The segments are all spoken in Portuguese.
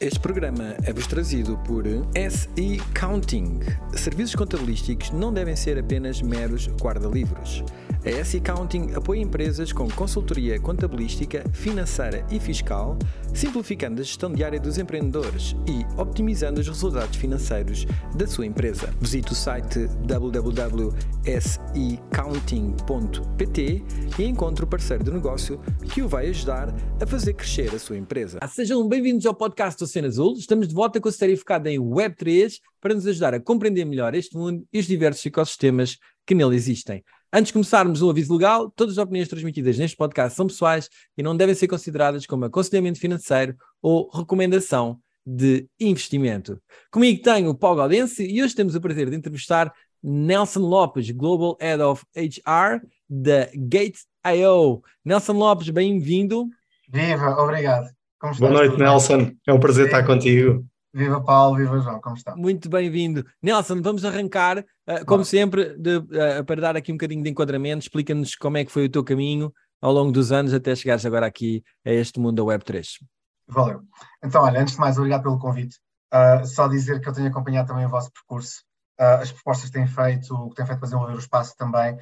Este programa é-vos trazido por SE Counting. Serviços contabilísticos não devem ser apenas meros guarda-livros. A SE Counting apoia empresas com consultoria contabilística, financeira e fiscal, simplificando a gestão diária dos empreendedores e optimizando os resultados financeiros da sua empresa. Visite o site www.secounting.pt e encontre o parceiro de negócio que o vai ajudar a fazer crescer a sua empresa. Sejam bem-vindos ao podcast do Cena Azul. Estamos de volta com a série focada em Web3 para nos ajudar a compreender melhor este mundo e os diversos ecossistemas que nele existem. Antes de começarmos um aviso legal, todas as opiniões transmitidas neste podcast são pessoais e não devem ser consideradas como aconselhamento financeiro ou recomendação de investimento. Comigo tenho o Paulo Gaudense e hoje temos o prazer de entrevistar Nelson Lopes, Global Head of HR da Gate.io. Nelson Lopes, bem-vindo. Viva, obrigado. Boa noite, Nelson. É um prazer estar contigo. Viva Paulo, viva João, como está? Muito bem-vindo. Nelson, vamos arrancar, uh, como sempre, de, uh, para dar aqui um bocadinho de enquadramento, explica-nos como é que foi o teu caminho ao longo dos anos até chegares agora aqui a este mundo da Web3. Valeu. Então, olha, antes de mais, obrigado pelo convite. Uh, só dizer que eu tenho acompanhado também o vosso percurso, as propostas que têm feito, o que têm feito para desenvolver o espaço também,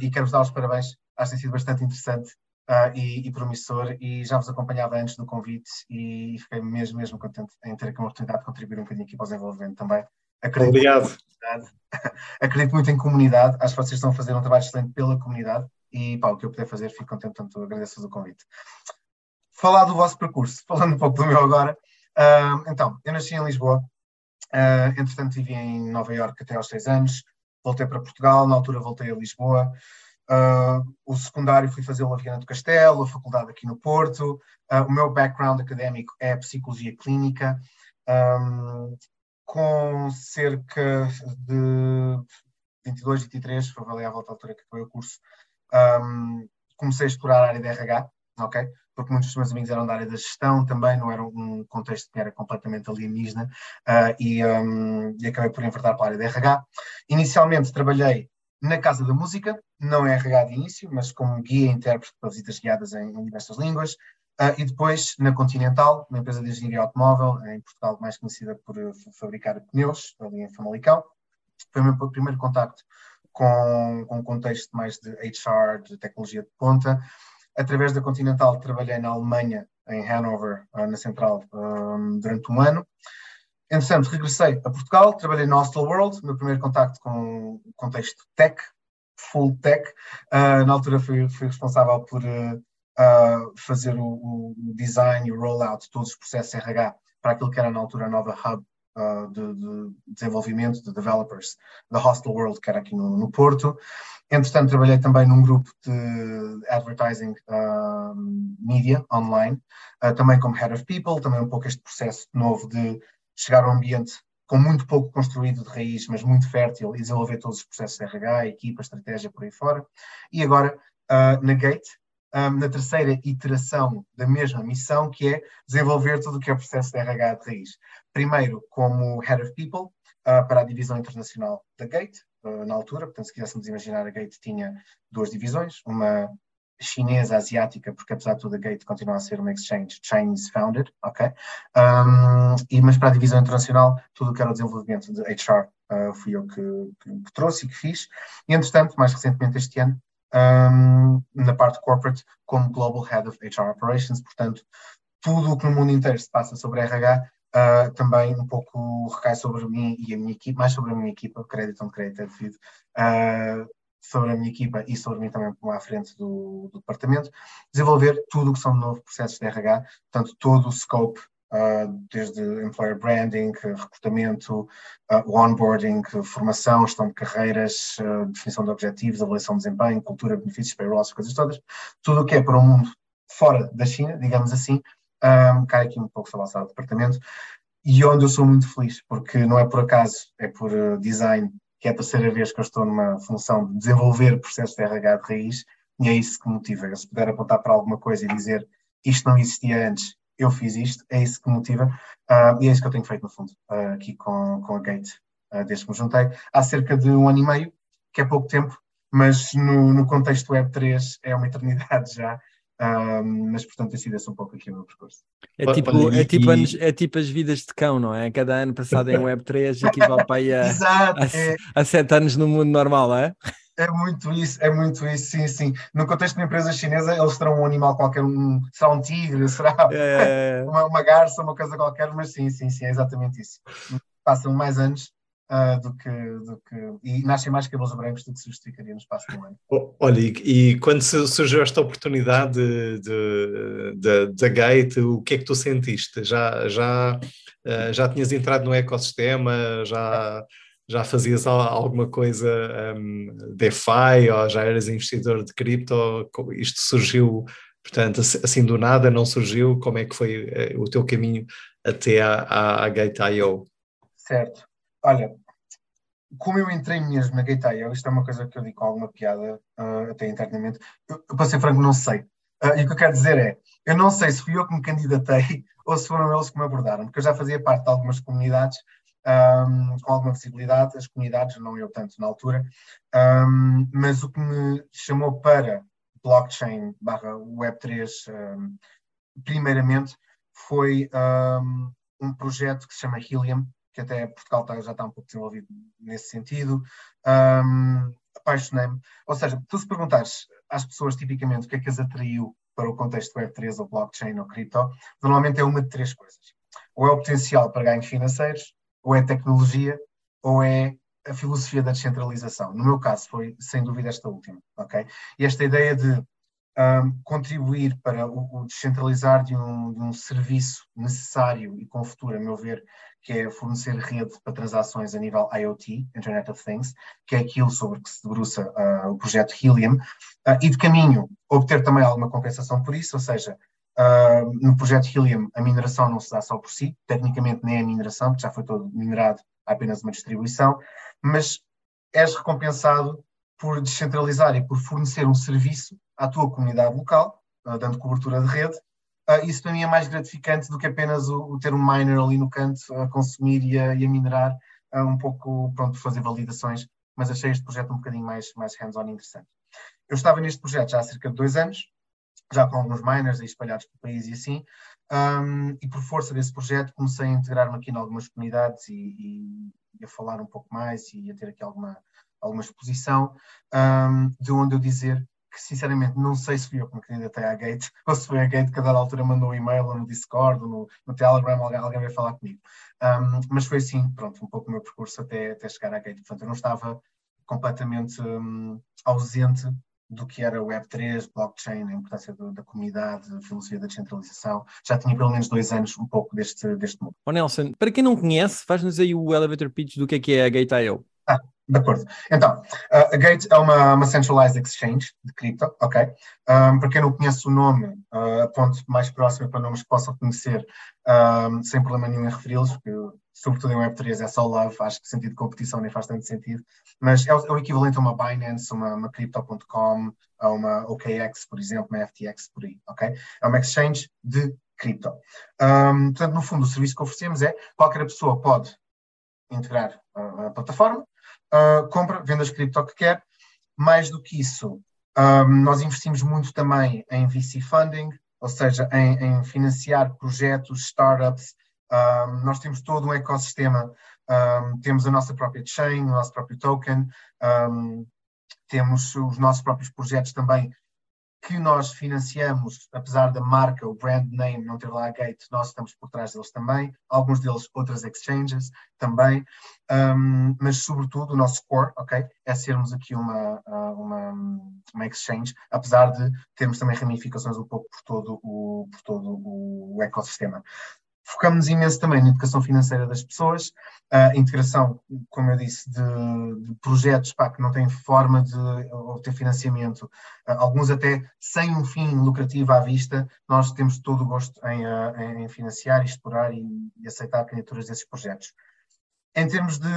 e quero-vos dar os parabéns, acho que tem sido bastante interessante uh, e, e, promissor e já vos acompanhava antes do convite e fiquei mesmo, mesmo contente em ter aqui uma oportunidade de contribuir um bocadinho aqui para o desenvolvimento também. Acredito Obrigado. Muito acredito muito em comunidade, acho que vocês estão a fazer um trabalho excelente pela comunidade e pá, o que eu puder fazer, fico contente, portanto agradeço-vos o convite. Falar do vosso percurso, falando um pouco do meu agora. Uh, então, eu nasci em Lisboa, uh, entretanto vivi em Nova Iorque até aos seis anos, voltei para Portugal, na altura voltei a Lisboa, Uh, o secundário fui fazê-lo a Viana do Castelo, a faculdade aqui no Porto. Uh, o meu background académico é psicologia clínica, um, com cerca de 22, 23, foi ali à volta da altura que foi o curso. Um, comecei a explorar a área de RH, ok? Porque muitos dos meus amigos eram da área da gestão também, não era um contexto que era completamente alienígena, uh, e, um, e acabei por enverdar para a área de RH. Inicialmente trabalhei na Casa da Música, não é RH de início, mas como guia e intérprete para visitas guiadas em, em diversas línguas, uh, e depois na Continental, uma empresa de engenharia automóvel, em Portugal mais conhecida por uh, fabricar pneus, ali em Famalicão. Foi o meu primeiro contacto com, com um contexto mais de HR, de tecnologia de ponta. Através da Continental trabalhei na Alemanha, em Hanover, uh, na central, um, durante um ano. Entretanto, regressei a Portugal, trabalhei no Hostel World, meu primeiro contacto com o contexto tech, full tech. Uh, na altura fui, fui responsável por uh, fazer o, o, design e o rollout de todos os processos RH para aquilo que era na altura a nova hub de, de, desenvolvimento de developers da Hostel World, que era aqui no, no Porto. Entretanto, trabalhei também num grupo de advertising media online, também como Head of People, também um pouco este processo novo de chegar a um ambiente com muito pouco construído de raiz, mas muito fértil, e desenvolver todos os processos de RH, equipa, estratégia, por aí fora. E agora, uh, na Gate, um, na terceira iteração da mesma missão, que é desenvolver tudo o que é processo de RH de raiz. Primeiro, como Head of People, uh, para a divisão internacional da Gate, uh, na altura, portanto, se quiséssemos imaginar, a Gate tinha duas divisões, uma chinesa, asiática, porque apesar de tudo a Gate continua a ser uma exchange Chinese founded, ok? Um, e, mas para a divisão internacional, tudo o que era o desenvolvimento de HR uh, fui eu que, que, que, trouxe e que fiz. E, entretanto, mais recentemente este ano, um, na parte corporate, como Global Head of HR Operations, portanto, tudo o que no mundo inteiro se passa sobre RH Uh, também um pouco recai sobre mim e a minha equipe, mais sobre a minha equipa, crédito onde crédito é devido, uh, sobre a minha equipa e sobre mim também como à frente do, do departamento, desenvolver tudo o que são novos processos de RH, portanto, todo o scope, uh, desde employer branding, recrutamento, uh, onboarding, formação, gestão de carreiras, uh, definição de objetivos, avaliação de desempenho, cultura, benefícios, payroll, as coisas todas, tudo o que é para o mundo fora da China, digamos assim, um, cai aqui um pouco sobre o nosso departamento, e onde eu sou muito feliz, porque não é por acaso, é por design que é a terceira vez que eu estou numa função de desenvolver processos de RH de raiz, e é isso que motiva. Se puder apontar para alguma coisa e dizer isto não existia antes, eu fiz isto, é isso que motiva, uh, e é isso que eu tenho feito, no fundo, uh, aqui com, com a Gate, uh, desde que me juntei, há cerca de um ano e meio, que é pouco tempo, mas no, no contexto Web3 é uma eternidade já, mas, portanto, tem sido esse um pouco aqui o meu percurso. É tipo, é, tipo anos, é tipo as vidas de cão, não é? Cada ano passado em Web3 equivale para aí a, Exato, a, é. a sete anos no mundo normal, é? É muito isso, é muito isso, sim, sim. No contexto de uma empresa chinesa, eles terão um animal qualquer, um, será um tigre, será é... uma, uma garça, uma coisa qualquer, mas sim, sim, sim, é exatamente isso. Passam mais anos uh, do, que, do que. E nascem mais cabelos brancos do que se justificaria no espaço de um ano. Olha, e, e quando surgiu esta oportunidade da Gate, o que é que tu sentiste? Já, já, uh, já tinhas entrado no ecossistema? Já. Já fazias alguma coisa um, DeFi ou já eras investidor de cripto? Isto surgiu, portanto, assim do nada, não surgiu? Como é que foi eh, o teu caminho até à, à Gate.io? Certo. Olha, como eu entrei mesmo na Gate.io, isto é uma coisa que eu digo com alguma piada, uh, até internamente, eu, eu, para ser franco, não sei. Uh, e o que eu quero dizer é, eu não sei se fui eu que me candidatei ou se foram eles que me abordaram, porque eu já fazia parte de algumas comunidades um, com alguma visibilidade, as comunidades, não eu tanto na altura, um, mas o que me chamou para blockchain barra Web3, um, primeiramente, foi um, projeto que se chama Helium, que até Portugal tá, já está um pouco desenvolvido nesse sentido. Um, Apaixonei-me. Ou seja, tu se perguntares às pessoas tipicamente o que é que as atraiu para o contexto Web3 ou blockchain ou cripto, normalmente é uma de três coisas. Ou é o potencial para ganhos financeiros, ou é tecnologia, ou é a filosofia da descentralização. No meu caso foi, sem dúvida, esta última. ok? E esta ideia de um, contribuir para o, o descentralizar de um, de um, serviço necessário e com futuro, a meu ver, que é fornecer rede para transações a nível IoT, Internet of Things, que é aquilo sobre que se debruça uh, o projeto Helium, uh, e de caminho obter também alguma compensação por isso, ou seja, uh, no projeto Helium a mineração não se dá só por si, tecnicamente nem é mineração, porque já foi todo minerado, há apenas uma distribuição, mas és recompensado por descentralizar e por fornecer um serviço à tua comunidade local, dando cobertura de rede, isso para mim é mais gratificante do que apenas o, o, ter um miner ali no canto a consumir e a, e a minerar, uh, um pouco pronto, fazer validações, mas achei este projeto um bocadinho mais, mais hands-on interessante. Eu estava neste projeto já há cerca de dois anos, já com alguns miners espalhados pelo país e assim, um, e por força desse projeto comecei a integrar-me aqui em algumas comunidades e, e, e, a falar um pouco mais e a ter aqui alguma, alguma exposição, um, de onde eu dizer que sinceramente não sei se fui eu que me candidatei à Gate ou se foi a Gate que a dada altura mandou um e-mail ou no Discord ou no, no Telegram, alguém, alguém veio falar comigo. Um, mas foi assim, pronto, um pouco o meu percurso até, até chegar à Gate. Portanto, eu não estava completamente um, ausente do que era Web3, blockchain, a importância do, da comunidade, a filosofia da descentralização. Já tinha pelo menos dois anos um pouco deste, deste mundo. Oh Nelson, para quem não conhece, faz-nos aí o elevator pitch do que é, que é a Gate.io. Ah, de acordo. Então, a Gate é uma, uma centralized exchange de cripto, ok? Um, para quem não conhece o nome, uh, a ponte mais próxima para nomes que possam conhecer, um, sem problema nenhum em referi-los, porque sobretudo em Web3 é só love, acho que sentido de competição nem faz tanto sentido, mas é o, é o equivalente a uma Binance, uma, uma Crypto.com, a uma OKX, por exemplo, uma FTX, por aí, ok? É uma exchange de cripto. Um, portanto, no fundo, o serviço que oferecemos é qualquer pessoa pode integrar a, a plataforma, uh, compra, vende as cripto que quer. Mais do que isso, um, nós investimos muito também em VC funding, ou seja, em, em financiar projetos, startups. Um, nós temos todo um ecossistema, um, temos a nossa própria chain, o nosso próprio token, temos os nossos próprios projetos também que nós financiamos, apesar da marca, o brand name não ter lá a Gate, nós estamos por trás deles também, alguns deles outras exchanges também, um, mas sobretudo o nosso core, ok, é sermos aqui uma, uma, uma exchange, apesar de termos também ramificações um pouco por todo o, por todo o ecossistema. Focamos imenso também na educação financeira das pessoas, a integração, como eu disse, de, de projetos pá, que não têm forma de obter financiamento, alguns até sem um fim lucrativo à vista, nós temos todo o gosto em, em financiar, explorar e, e aceitar candidaturas desses projetos. Em termos de,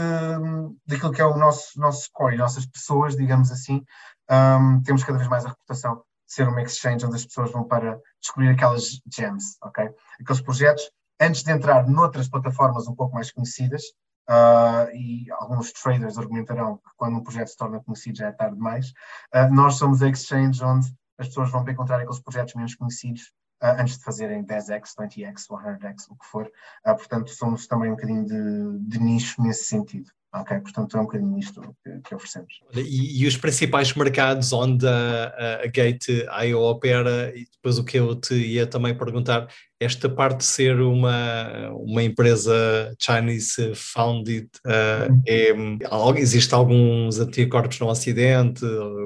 daquilo que é o nosso, nosso core, nossas pessoas, digamos assim, um, temos cada vez mais a reputação de ser uma exchange onde as pessoas vão para descobrir aquelas gems, ok? Aqueles projetos antes de entrar noutras plataformas um pouco mais conhecidas, uh, e alguns traders argumentarão que quando um projeto se torna conhecido já é tarde demais, uh, nós somos a exchange onde as pessoas vão encontrar aqueles projetos menos conhecidos uh, antes de fazerem 10x, 20x, 100x, o que for. Portanto, somos também um bocadinho de, de nicho nesse sentido. Ok, portanto é um bocadinho isto que, que oferecemos. E, e, os principais mercados onde a, a Gate IO opera, e depois o que eu te ia também perguntar, esta parte de ser uma, uma empresa Chinese founded, uh, é, existe alguns anticorpos no Ocidente,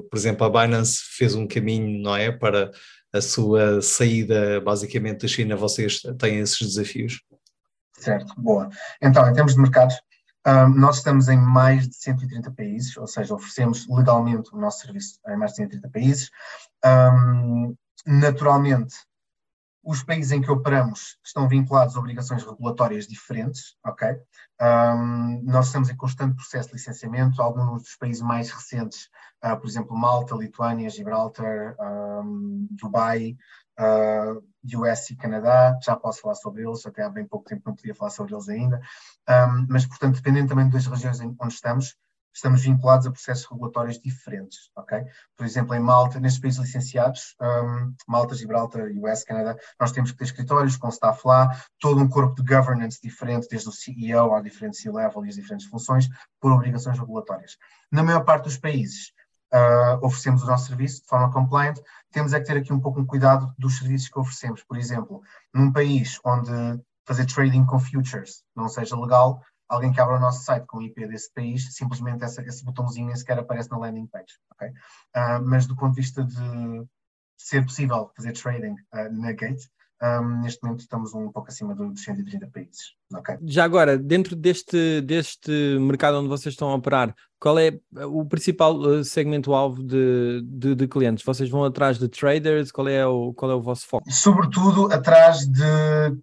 por exemplo a Binance fez um caminho, não é, para a sua saída basicamente da China, vocês têm esses desafios? Certo, boa. Então, em termos de mercados, nós estamos em mais de 130 países, ou seja, oferecemos legalmente o nosso serviço em mais de 130 países. Um, naturalmente, os países em que operamos estão vinculados a obrigações regulatórias diferentes, ok? Um, nós estamos em constante processo de licenciamento. Alguns dos países mais recentes, uh, por exemplo, Malta, Lituânia, Gibraltar, Dubai, uh, US e Canadá, já posso falar sobre eles, até há bem pouco tempo não podia falar sobre eles ainda, um, mas, portanto, dependendo também das regiões onde estamos, estamos vinculados a processos regulatórios diferentes, ok? Por exemplo, em Malta, nestes países licenciados, um, Malta, Gibraltar, US, Canadá, nós temos que ter escritórios com staff lá, todo um corpo de governance diferente, desde o CEO ao diferente C-level e as diferentes funções, por obrigações regulatórias. Na maior parte dos países, uh, oferecemos o nosso serviço de forma compliant, temos é que ter aqui um pouco um cuidado dos serviços que oferecemos. Por exemplo, num país onde fazer trading com futures não seja legal, alguém que abra o nosso site com o IP desse país, simplesmente essa, esse botãozinho nem sequer aparece na landing page. Okay? Uh, mas do ponto de vista de ser possível fazer trading uh, na Gate, um, neste momento estamos um pouco acima dos 130 países. Okay? Já agora, dentro deste, deste mercado onde vocês estão a operar, qual é o principal uh, segmento-alvo de, de, de, clientes? Vocês vão atrás de traders? Qual é o, qual é o vosso foco? Sobretudo atrás de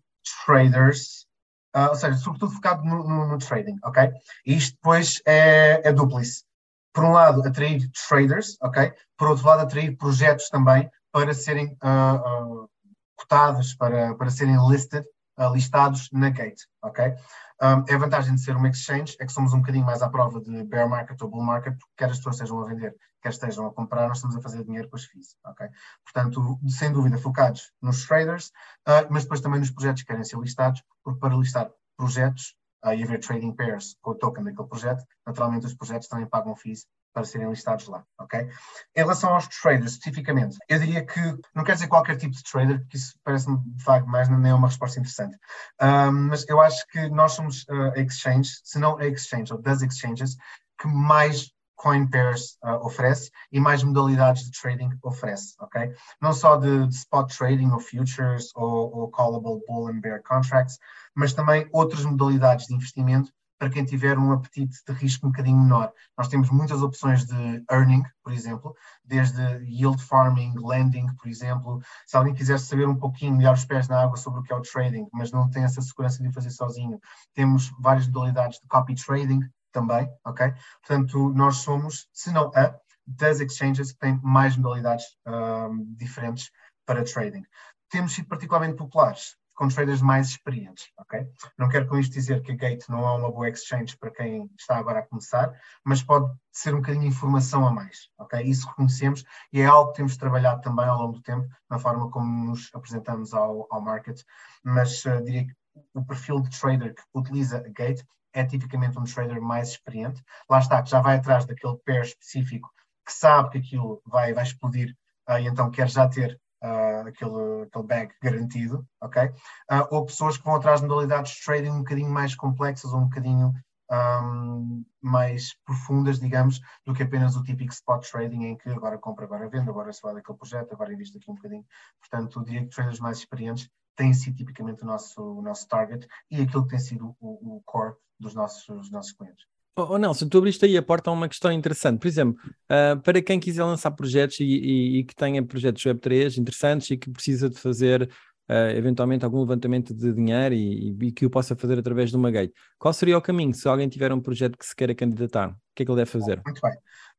traders, uh, ou seja, sobretudo focado no, no, no, trading, ok? E isto depois é, é duplice. Por um lado, atrair traders, ok? Por outro lado, atrair projetos também para serem uh, cotados para, para serem listed, uh, listados na Gate, ok? Um, é a vantagem de ser uma exchange, é que somos um bocadinho mais à prova de bear market ou bull market, quer as pessoas estejam a vender, quer estejam a comprar, nós estamos a fazer dinheiro com as FIIs, ok? Portanto, sem dúvida, focados nos traders, uh, mas depois também nos projetos que querem ser listados, porque para listar projetos uh, e haver trading pairs com o token daquele projeto, naturalmente os projetos também pagam FIIs para serem listados lá, ok? Em relação aos traders, especificamente, eu diria que, não quero dizer qualquer tipo de trader, porque isso parece-me vago mais, não é uma resposta interessante, um, mas eu acho que nós somos uh, a exchange, se não a exchange, ou das exchanges, que mais coin pairs uh, oferece e mais modalidades de trading oferece, ok? Não só de, de spot trading ou futures ou, ou, callable bull and bear contracts, mas também outras modalidades de investimento para quem tiver um apetite de risco um bocadinho menor. Nós temos muitas opções de earning, por exemplo, desde yield farming, lending, por exemplo. Se alguém quiser saber um pouquinho, melhor os pés na água sobre o que é o trading, mas não tem essa segurança de fazer sozinho, temos várias modalidades de copy trading também, ok? Portanto, nós somos, se não a, das exchanges que têm mais modalidades um, diferentes para trading. Temos sido particularmente populares com traders mais experientes, ok? Não quero com isto dizer que a Gate não é uma boa exchange para quem está agora a começar, mas pode ser um bocadinho de informação a mais, ok? Isso reconhecemos e é algo que temos trabalhado também ao longo do tempo na forma como nos apresentamos ao, ao market, mas uh, diria que o perfil de trader que utiliza a Gate é tipicamente um trader mais experiente, lá está, que já vai atrás daquele pair específico que sabe que aquilo vai, vai explodir uh, e então quer já ter uh, aquele, aquele bag garantido, ok? Uh, ou pessoas que vão atrás de modalidades de trading um bocadinho mais complexas ou um bocadinho um, mais profundas, digamos, do que apenas o típico spot trading em que agora compra, agora vende, agora se vai daquele projeto, agora invisto aqui um bocadinho. Portanto, diria que traders mais experientes têm sido tipicamente o nosso, o nosso target e aquilo que tem sido o, o core dos nossos, dos nossos clientes. Oh, oh, Nelson, tu abriste aí a porta a uma questão interessante. Por exemplo, uh, para quem quiser lançar projetos e, e, e, que tenha projetos Web3 interessantes e que precisa de fazer uh, eventualmente algum levantamento de dinheiro e, e, que o possa fazer através de uma gate, qual seria o caminho se alguém tiver um projeto que se queira candidatar? O que é que ele deve fazer? Muito bem,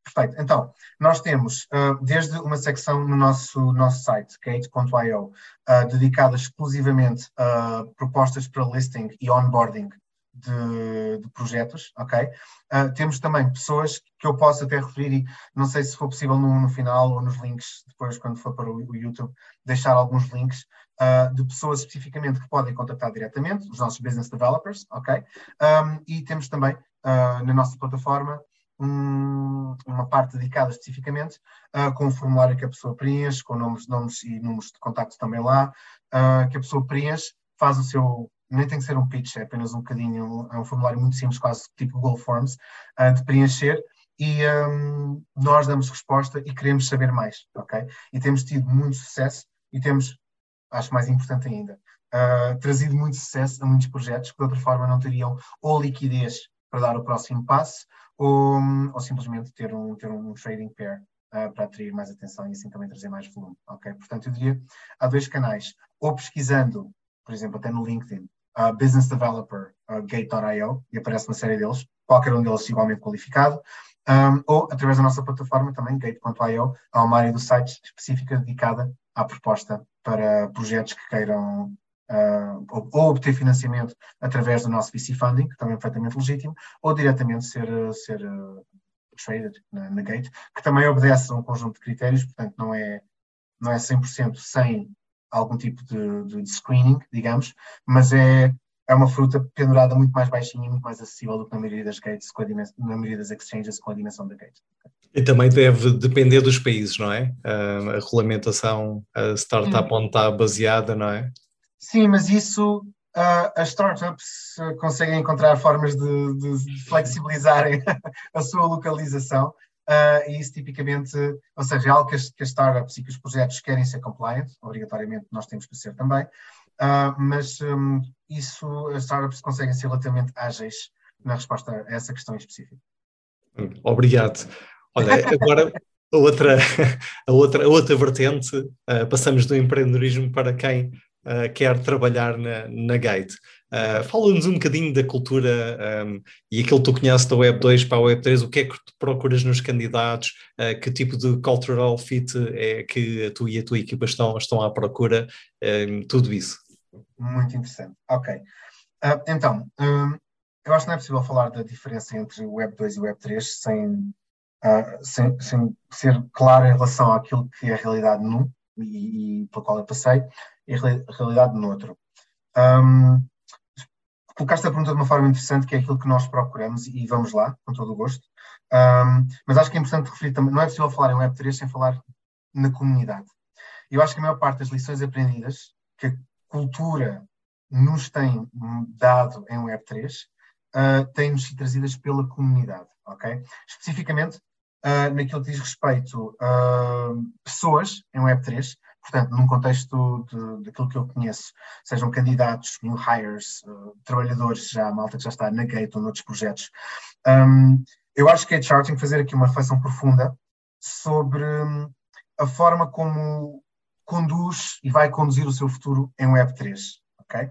perfeito. Então, nós temos uh, desde uma secção no nosso, nosso site, gate.io, dedicada exclusivamente a propostas para listing e onboarding de, de projetos, ok? Uh, temos também pessoas que eu posso até referir, e não sei se for possível no, no final ou nos links, depois quando for para o, o YouTube, deixar alguns links uh, de pessoas especificamente que podem contactar diretamente, os nossos business developers, ok? Um, e temos também uh, na nossa plataforma um, uma parte dedicada especificamente com um formulário que a pessoa preenche, com nomes, nomes e números de contacto também lá, que a pessoa preenche, faz o seu. Nem tem que ser um pitch, é apenas um bocadinho, é um formulário muito simples, quase tipo Google Forms, uh, de preencher, e um, nós damos resposta e queremos saber mais, ok? E temos tido muito sucesso e temos, acho mais importante ainda, uh, trazido muito sucesso a muitos projetos que de outra forma não teriam ou liquidez para dar o próximo passo ou, ou simplesmente ter um, ter um trading pair uh, para atrair mais atenção e assim também trazer mais volume. ok? Portanto, eu diria, há dois canais, ou pesquisando, por exemplo, até no LinkedIn, uh, Business Developer uh, Gate.io, e aparece uma série deles, qualquer um deles igualmente qualificado, um, ou através da nossa plataforma também, Gate.io, há uma área do site específica dedicada à proposta para projetos que queiram uh, ou, ou, obter financiamento através do nosso VC funding, que também é perfeitamente legítimo, ou diretamente ser, ser uh, traded na, na, Gate, que também obedece a um conjunto de critérios, portanto não é, não é 100% sem algum tipo de, de, de, screening, digamos, mas é, é uma fruta pendurada muito mais baixinha, muito mais acessível do que na maioria das gates, com a na maioria das exchanges com a dimensão da gate. E também deve depender dos países, não é? Uh, a regulamentação, a startup hum. onde está baseada, não é? Sim, mas isso uh, as startups uh, conseguem encontrar formas de, de flexibilizarem a sua localização. Uh, e isso tipicamente, ou seja, é algo que as, que as, startups e que os projetos querem ser compliant, obrigatoriamente nós temos que ser também, uh, mas um, isso as startups conseguem ser relativamente ágeis na resposta a essa questão específica. Obrigado. Olha, agora a outra, a outra, a outra vertente, uh, passamos do empreendedorismo para quem quer trabalhar na, na Gate. Uh, Fala-nos um bocadinho da cultura um, e aquilo que tu conheces da Web 2 para a Web 3, o que é que tu procuras nos candidatos, uh, que tipo de cultural fit é que tu e a tua equipa estão, estão à procura, um, tudo isso. Muito interessante. Ok. Uh, então, um, eu acho que não é possível falar da diferença entre o Web 2 e o Web 3 sem, sem, sem ser claro em relação àquilo que é a realidade num e, e pela qual eu passei e a realidade no outro. Um, colocaste a pergunta de uma forma interessante, que é aquilo que nós procuramos, e vamos lá, com todo o gosto. Um, mas acho que é importante referir também, não é possível falar em Web3 sem falar na comunidade. Eu acho que a maior parte das lições aprendidas que a cultura nos tem dado em Web3 uh, tem-nos sido trazidas pela comunidade, ok? Especificamente uh, naquilo que diz respeito a uh, pessoas em Web3, portanto, num contexto de, daquilo que eu conheço, sejam candidatos, new hires, uh, trabalhadores já, malta que já está na Gate ou noutros projetos. Um, eu acho que a HR tem que fazer aqui uma reflexão profunda sobre um, a forma como conduz e vai conduzir o seu futuro em Web3, ok?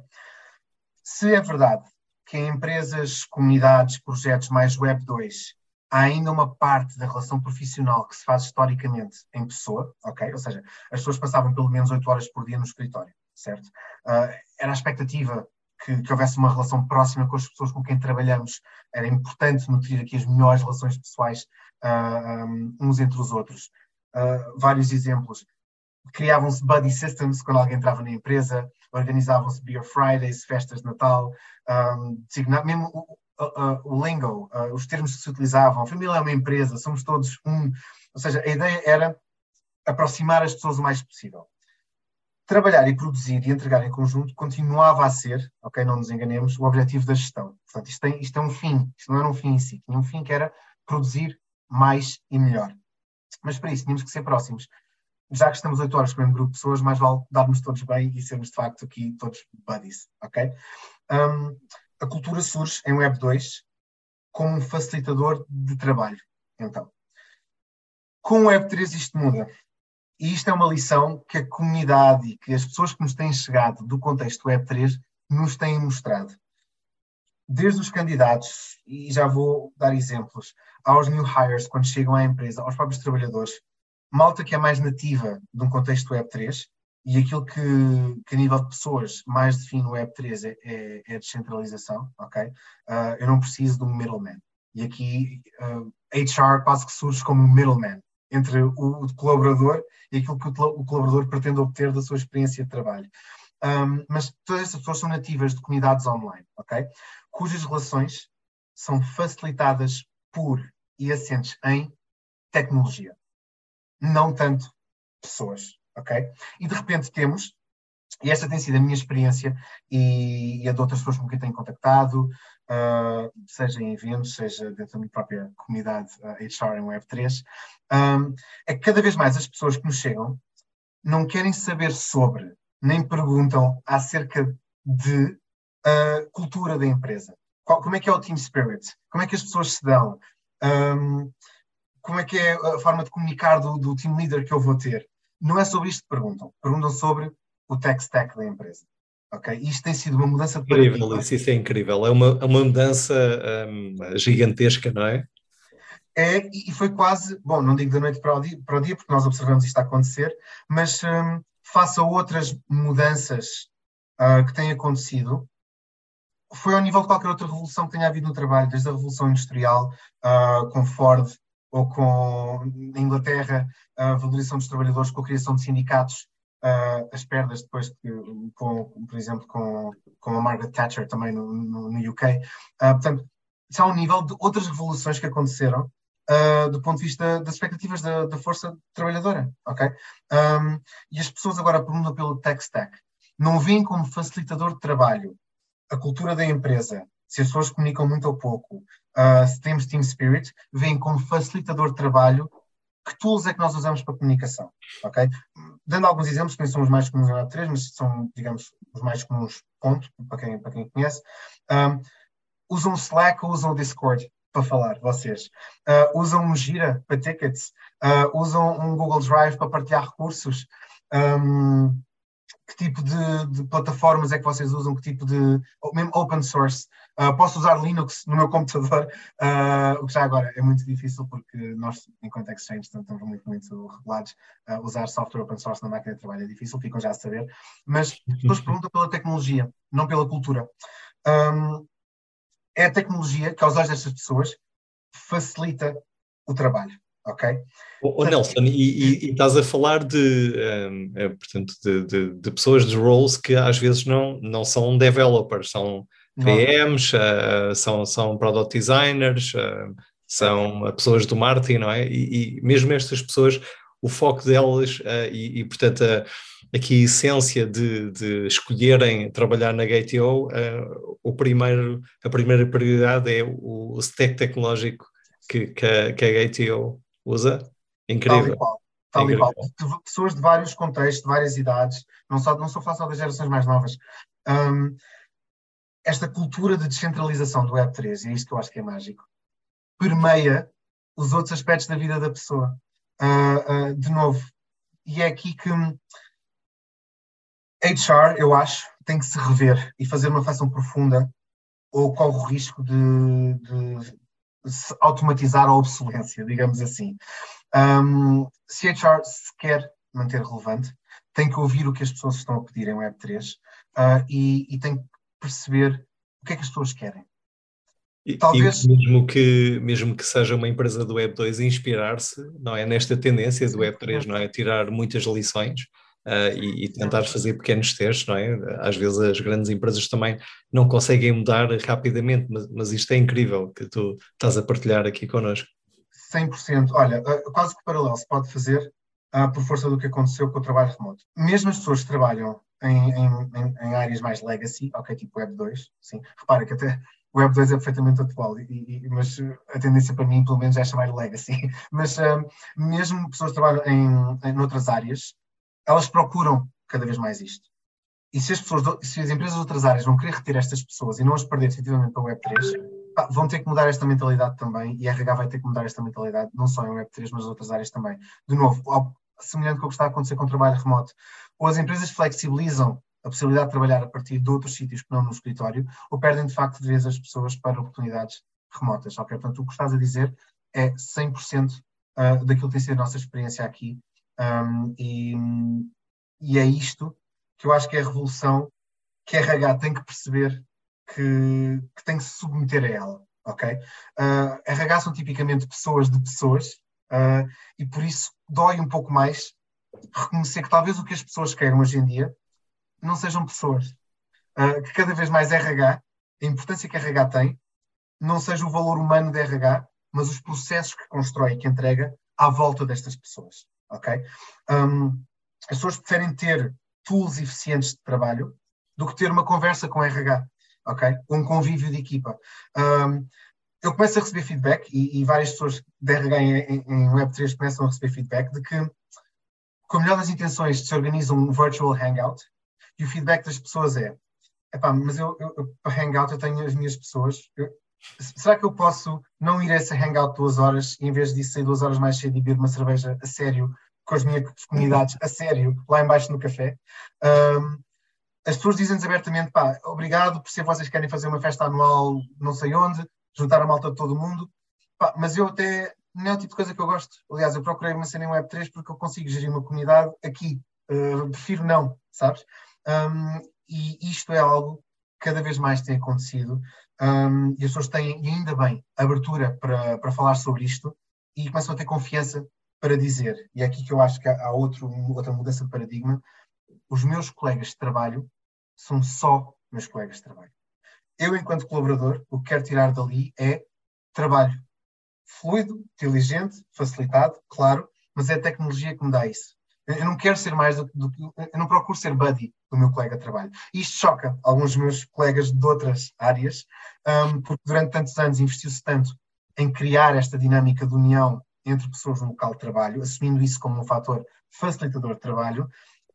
Se é verdade que em empresas, comunidades, projetos mais Web 2 há ainda uma parte da relação profissional que se faz historicamente em pessoa, ok? Ou seja, as pessoas passavam pelo menos 8 horas por dia no escritório, certo? Uh, era a expectativa que, que, houvesse uma relação próxima com as pessoas com quem trabalhamos. Era importante nutrir aqui as melhores relações pessoais uh, ah, um, uns entre os outros. Uh, vários exemplos. Criavam-se buddy systems quando alguém entrava na empresa, organizavam-se Beer Fridays, festas de Natal, um, mesmo uh, o lingo, uh, os termos que se utilizavam, família é uma empresa, somos todos um. Ou seja, a ideia era aproximar as pessoas o mais possível. Trabalhar e produzir e entregar em conjunto continuava a ser, ok, não nos enganemos, o objetivo da gestão. Portanto, isto, tem, isto é um fim, isto não era um fim em si, tinha um fim que era produzir mais e melhor. Mas para isso tínhamos que ser próximos. Já que estamos oito horas com um grupo de pessoas, mais vale darmos todos bem e sermos de facto aqui todos buddies, ok? Um, a cultura surge em Web 2 como um facilitador de trabalho. Então, com o Web 3 isto muda. E isto é uma lição que a comunidade e que as pessoas que nos têm chegado do contexto Web 3 nos têm mostrado. Desde os candidatos, e já vou dar exemplos, aos new hires, quando chegam à empresa, aos próprios trabalhadores, malta que é mais nativa de um contexto Web 3, e aquilo que, que, a nível de pessoas mais define o Web3 é, é, é a descentralização, ok? Uh, eu não preciso de um middleman. E aqui uh, HR quase que surge como um middleman entre o, o, colaborador e aquilo que o, o, colaborador pretende obter da sua experiência de trabalho. Um, mas todas essas pessoas são nativas de comunidades online, ok? Cujas relações são facilitadas por e assentes em tecnologia, não tanto pessoas, ok? E de repente temos, e esta tem sido a minha experiência e, e a de outras pessoas com quem tenho contactado, uh, seja em eventos, seja dentro da minha própria comunidade uh, ah, HR em Web3, um, é que cada vez mais as pessoas que nos chegam não querem saber sobre, nem perguntam acerca de uh, cultura da empresa. Qual, como é que é o team spirit? Como é que as pessoas se dão? Um, como é que é a forma de comunicar do, do team leader que eu vou ter? Não é sobre isto que perguntam. Perguntam sobre o tech stack da empresa. Ok? Isto tem sido uma mudança de Incrível, isso, isso é incrível. É uma, é uma mudança um, gigantesca, não é? É, e foi quase, bom, não digo da noite para o dia, para o dia porque nós observamos isto a acontecer, mas um, face a outras mudanças uh, que têm acontecido, foi ao nível de qualquer outra revolução que tenha havido no trabalho, desde a Revolução Industrial, uh, com Ford, ou com, Inglaterra, a valorização dos trabalhadores com a criação de sindicatos, uh, as perdas depois, que, com, por exemplo, com, com a Margaret Thatcher também no, no, no UK. Uh, ah, portanto, isso há um nível de outras revoluções que aconteceram uh, do ponto de vista das expectativas da, da força trabalhadora, ok? Um, e as pessoas agora perguntam pelo tech stack. Não veem como facilitador de trabalho a cultura da empresa, se as pessoas comunicam muito ou pouco, uh, se temos Team Spirit, veem como facilitador de trabalho que tools é que nós usamos para comunicação, ok? Dando alguns exemplos, que são os mais comuns na três, mas são, digamos, os mais comuns, ponto, para quem, para quem conhece. Um, usam Slack ou usam Discord para falar, vocês? Uh, usam um Gira para tickets? Uh, usam um Google Drive para partilhar recursos? Um, que tipo de, de, plataformas é que vocês usam, que tipo de, mesmo open source. Uh, posso usar Linux no meu computador, uh, o que já agora é muito difícil porque nós, enquanto Exchange, estamos muito, muito regulados. Uh, usar software open source na máquina de trabalho é difícil, ficam já a saber. Mas as pessoas perguntam pela tecnologia, não pela cultura. Um, é a tecnologia que, aos olhos destas pessoas, facilita o trabalho ok? O, Nelson, e, e, e, estás a falar de, um, é, portanto, de, de, de, pessoas de roles que às vezes não, não são developers, são PMs, uh, são, são product designers, uh, são pessoas do marketing, não é? E, e, mesmo estas pessoas, o foco delas uh, e, portanto, a, aqui a essência de, de escolherem trabalhar na GateO, o primeiro, a primeira prioridade é o, o stack tecnológico que, que, a, que a GateO usa. Incrível. Tal e qual. Pessoas de vários contextos, de várias idades, não só, não só falar só das gerações mais novas. Um, esta cultura de descentralização do Web3, e é isto que eu acho que é mágico, permeia os outros aspectos da vida da pessoa. Uh, uh, de novo, e é aqui que HR, eu acho, tem que se rever e fazer uma reflexão profunda ou corre o risco de, de automatizar a obsolência, digamos assim. Um, se HR se quer manter relevante, tem que ouvir o que as pessoas estão a pedir em Web3 uh, ah, e, e, tem que perceber o que é que as pessoas querem. Talvez... E mesmo, que, mesmo que seja uma empresa do Web2 inspirar-se, não é, nesta tendência do Web3, não é, tirar muitas lições, uh, e, e, tentar fazer pequenos testes, não é? Às vezes as grandes empresas também não conseguem mudar rapidamente, mas, mas isto é incrível que tu estás a partilhar aqui connosco. 100%. Olha, uh, quase que paralelo se pode fazer uh, por força do que aconteceu com o trabalho remoto. Mesmo as pessoas que trabalham em, em, em áreas mais legacy, ok, tipo Web 2, sim. Repara que até o Web 2 é perfeitamente atual, e, e, mas a tendência para mim, pelo menos, é chamar legacy. Mas uh, mesmo pessoas que trabalham em, em outras áreas, elas procuram cada vez mais isto. E se as, pessoas, se as empresas de outras áreas vão querer reter estas pessoas e não as perder efetivamente para o Web3, pá, vão ter que mudar esta mentalidade também e a RH vai ter que mudar esta mentalidade, não só em Web3, mas em outras áreas também. De novo, ao, semelhante com o que está a acontecer com o trabalho remoto, ou as empresas flexibilizam a possibilidade de trabalhar a partir de outros sítios que não no escritório, ou perdem de facto de vez as pessoas para oportunidades remotas. Okay? Portanto, o que estás a dizer é 100% uh, daquilo que tem sido a nossa experiência aqui um, e, e é isto que eu acho que é a revolução que a RH tem que perceber que, que tem que se submeter a ela, ok? Uh, RH são tipicamente pessoas de pessoas uh, e por isso dói um pouco mais reconhecer que talvez o que as pessoas queiram hoje em dia não sejam pessoas. Uh, que cada vez mais RH, a importância que RH tem, não seja o valor humano da RH, mas os processos que constrói e que entrega à volta destas pessoas, ok? Um, as pessoas preferem ter tools eficientes de trabalho do que ter uma conversa com RH, ok? Um convívio de equipa. Um, eu começo a receber feedback e, e várias pessoas de RH em, em, Web3 começam a receber feedback de que, com a melhor das intenções, se organiza um virtual hangout e o feedback das pessoas é epá, mas eu, eu, para hangout eu tenho as minhas pessoas, eu, será que eu posso não ir a esse hangout duas horas e em vez disso sair duas horas mais cedo e beber uma cerveja a sério com as minhas comunidades a sério lá embaixo no café? Um, as pessoas dizem-nos abertamente, pá, obrigado por ser vocês querem fazer uma festa anual não sei onde, juntar a malta de todo mundo, pá, mas eu até não é o tipo de coisa que eu gosto. Aliás, eu procurei uma cena em Web3 porque eu consigo gerir uma comunidade aqui. Uh, prefiro não, sabes? Um, e isto é algo que cada vez mais tem acontecido um, e as pessoas têm, e ainda bem, abertura para, para falar sobre isto e começam a ter confiança para dizer. E é aqui que eu acho que há outro, outra mudança de paradigma. Os meus colegas de trabalho são só meus colegas de trabalho. Eu, enquanto colaborador, o que quero tirar dali é trabalho fluido, inteligente, facilitado, claro, mas é a tecnologia que me dá isso. Eu não quero ser mais do que. Eu não procuro ser buddy do meu colega de trabalho. Isto choca alguns dos meus colegas de outras áreas, um, porque durante tantos anos investiu-se tanto em criar esta dinâmica de união entre pessoas no local de trabalho, assumindo isso como um fator facilitador de trabalho,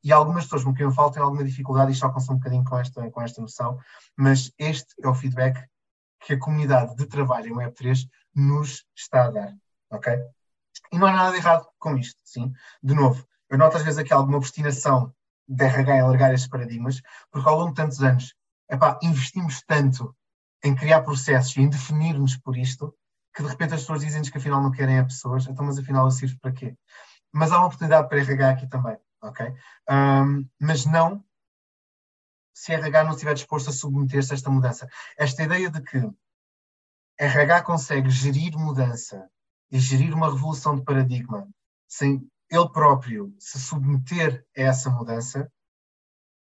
e algumas pessoas com quem eu falo têm alguma dificuldade e chocam-se um bocadinho com esta, com esta noção, mas este é o feedback que a comunidade de trabalho em Web3 nos está a dar, ok? E não há nada de errado com isto, sim. De novo, eu noto às vezes aqui alguma obstinação de RH em alargar estes paradigmas, porque ao longo de tantos anos, epá, investimos tanto em criar processos e em definir-nos por isto, que de repente as pessoas dizem-nos que afinal não querem a pessoas, então mas afinal eu sirvo para quê? Mas há uma oportunidade para RH aqui também, ok? Um, mas não se RH não estiver disposto a submeter-se a esta mudança. Esta ideia de que RH consegue gerir mudança e gerir uma revolução de paradigma sem ele próprio se submeter a essa mudança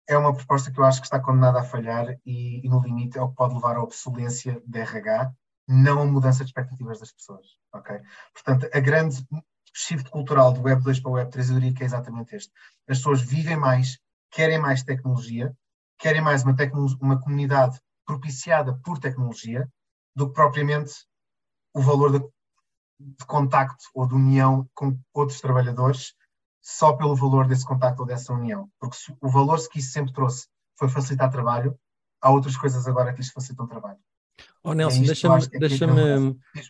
é uma proposta que eu acho que está condenada a falhar e, e no limite é o que pode levar à obsolência da RH, não a mudança de expectativas das pessoas. Okay? Portanto, a grande shift cultural do Web 2 para o Web 3 eu diria que é exatamente este. As pessoas vivem mais, querem mais tecnologia, querem mais uma, uma comunidade propiciada por tecnologia do que propriamente o valor da, de contacto ou de união com outros trabalhadores só pelo valor desse contacto ou dessa união. Porque se, o valor que isso sempre trouxe foi facilitar trabalho, há outras coisas agora que lhes facilitam trabalho. Oh Nelson, é deixa-me deixa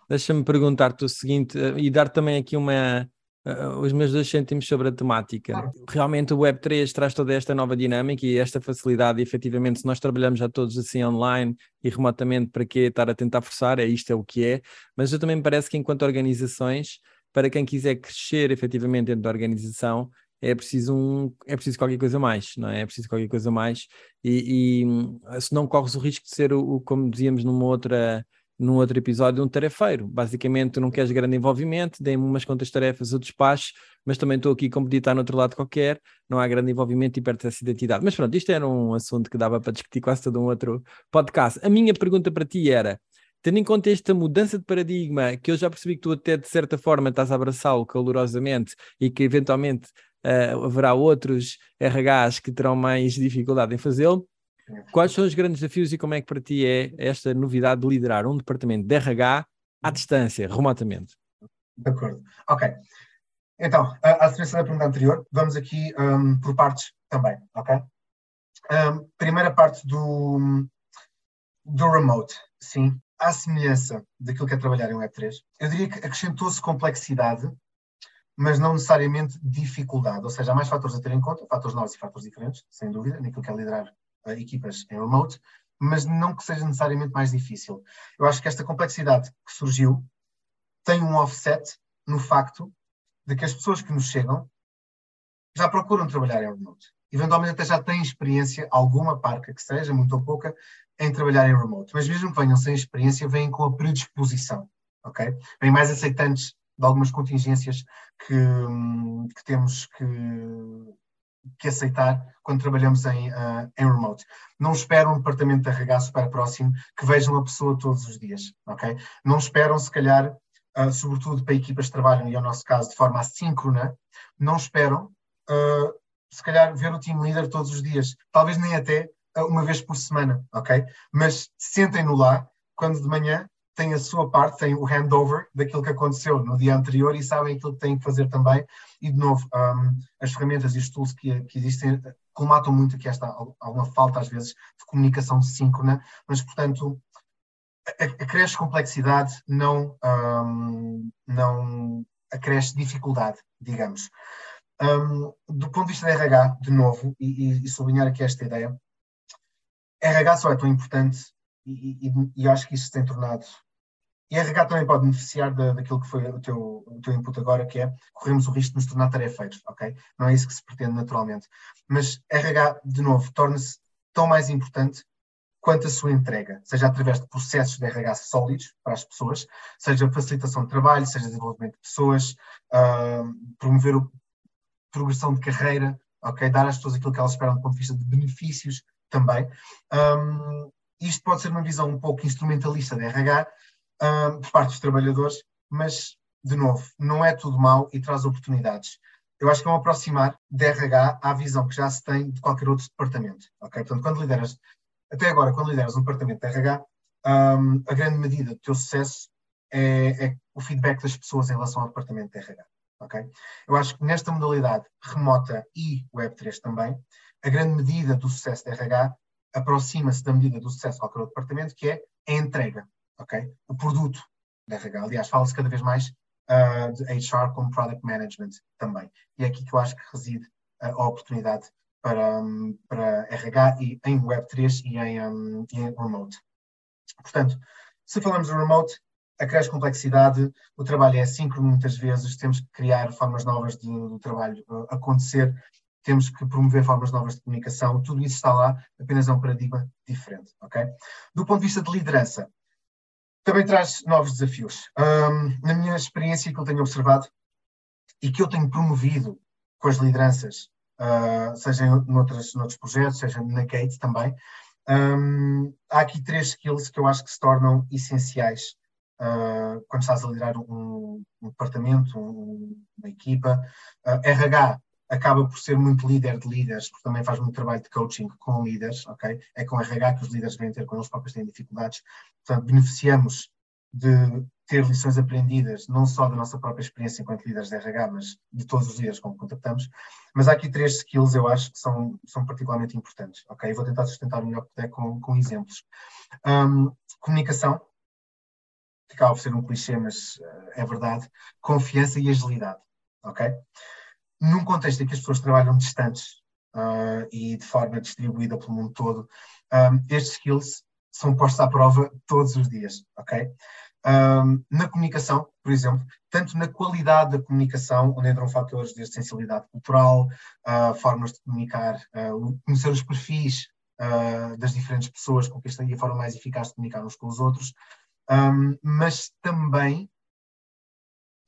deixa perguntar-te o seguinte eh, e dar também aqui uma, uh, os meus dois cêntimos sobre a temática. Claro. Realmente o Web3 traz toda esta nova dinâmica e esta facilidade, e efetivamente, se nós trabalhamos já todos assim online e remotamente, para que estar a tentar forçar? É isto, é o que é. Mas eu também me parece que, enquanto organizações, para quem quiser crescer efetivamente dentro da organização, é preciso um, é preciso qualquer coisa mais, não é? É preciso qualquer coisa mais e, e se não corres o risco de ser o, o, como dizíamos numa outra num outro episódio, um tarefeiro. Basicamente, não queres grande envolvimento, dei-me umas quantas tarefas, o despacho, mas também estou aqui como estar no outro lado qualquer, não há grande envolvimento e perde essa identidade. Mas pronto, isto era um assunto que dava para discutir quase todo um outro podcast. A minha pergunta para ti era, tendo em conta esta mudança de paradigma, que eu já percebi que tu até de certa forma estás a abraçá-lo calorosamente e que eventualmente uh, haverá outros RHs que terão mais dificuldade em fazê-lo, Quais são os grandes desafios e como é que para ti é esta novidade de liderar um departamento de RH à distância, remotamente? De acordo. Ok. Então, a, a sequência da pergunta anterior, vamos aqui um, por partes também, ok? Um, primeira parte do, do remote, sim. À semelhança daquilo que é trabalhar em Web3, eu diria que acrescentou-se complexidade, mas não necessariamente dificuldade. Ou seja, há mais fatores a ter em conta, fatores novos e fatores diferentes, sem dúvida, naquilo que é liderar equipas em remote, mas não que seja necessariamente mais difícil. Eu acho que esta complexidade que surgiu tem um offset no facto de que as pessoas que nos chegam já procuram trabalhar em remote. Eventualmente até já têm experiência, alguma parca que seja, muito ou pouca, em trabalhar em remote. Mas mesmo que venham sem experiência, vêm com a predisposição, ok? Vêm mais aceitantes de algumas contingências que, que temos que, que, aceitar quando trabalhamos em, uh, em remote. Não esperam um departamento de RH super próximo que vejam a pessoa todos os dias, ok? Não esperam, se calhar, uh, sobretudo para equipas que trabalham, e é o nosso caso, de forma assíncrona, não esperam, uh, se calhar, ver o team leader todos os dias. Talvez nem até uma vez por semana, ok? Mas sentem-no lá, quando de manhã têm a sua parte, têm o handover daquilo que aconteceu no dia anterior e sabem aquilo que têm que fazer também. E, de novo, um, as ferramentas e os tools que, que existem colmatam muito aqui esta alguma falta, às vezes, de comunicação síncrona, mas, portanto, acresce complexidade, não, um, não acresce dificuldade, digamos. Um, do ponto de vista da RH, de novo, e, e, sublinhar aqui esta ideia, RH só é tão importante e, e, e acho que isso tem tornado e a RH também pode beneficiar da, daquilo que foi o teu, o teu input agora, que é corremos o risco de nos tornar tarefeiros, ok? Não é isso que se pretende naturalmente. Mas RH, de novo, torna-se tão mais importante quanto a sua entrega, seja através de processos de RH sólidos para as pessoas, seja facilitação de trabalho, seja desenvolvimento de pessoas, uh, promover a progressão de carreira, ok? Dar às pessoas aquilo que elas esperam do ponto de vista de benefícios também. Um, isto pode ser uma visão um pouco instrumentalista de RH, um, por parte dos trabalhadores, mas, de novo, não é tudo mau e traz oportunidades. Eu acho que é um aproximar de RH à visão que já se tem de qualquer outro departamento. Okay? Portanto, quando lideras, até agora, quando lideras um departamento de RH, um, a grande medida do teu sucesso é, é, o feedback das pessoas em relação ao departamento de RH. Okay? Eu acho que nesta modalidade remota e Web3 também, a grande medida do sucesso de RH aproxima-se da medida do sucesso de qualquer outro departamento, que é a entrega ok? O produto da RH. Aliás, fala-se cada vez mais uh, de HR como Product Management também. E é aqui que eu acho que reside a oportunidade para, um, para RH e em Web3 e em, um, em remote. Portanto, se falamos de remote, acresce complexidade, o trabalho é assíncrono muitas vezes, temos que criar formas novas de, do trabalho uh, acontecer, temos que promover formas novas de comunicação, tudo isso está lá, apenas é um paradigma diferente, ok? Do ponto de vista de liderança, também traz novos desafios. Um, na minha experiência que eu tenho observado e que eu tenho promovido com as lideranças, uh, seja noutros, noutros projetos, seja na Gate também, um, há aqui três skills que eu acho que se tornam essenciais uh, quando estás a liderar um, um departamento, um, uma equipa. Uh, RH acaba por ser muito líder de líderes, porque também faz muito trabalho de coaching com líderes, ok? É com RH que os líderes vêm ter com eles próprios têm dificuldades. Portanto, beneficiamos de ter lições aprendidas, não só da nossa própria experiência enquanto líderes de RH, mas de todos os líderes com que contactamos. Mas há aqui três skills, eu acho, que são, são particularmente importantes, ok? Vou tentar sustentar o melhor que puder com, com exemplos. Um, comunicação, que acaba por ser um clichê, mas uh, é verdade. Confiança e agilidade, ok? Num contexto em que as pessoas trabalham distantes uh, e de forma distribuída pelo mundo todo, um, estes skills são postos à prova todos os dias, ok? Um, na comunicação, por exemplo, tanto na qualidade da comunicação, onde entram fatores de sensibilidade cultural, uh, formas de comunicar, uh, conhecer os perfis uh, das diferentes pessoas com quem estaria a forma mais eficaz de comunicar uns com os outros, um, mas também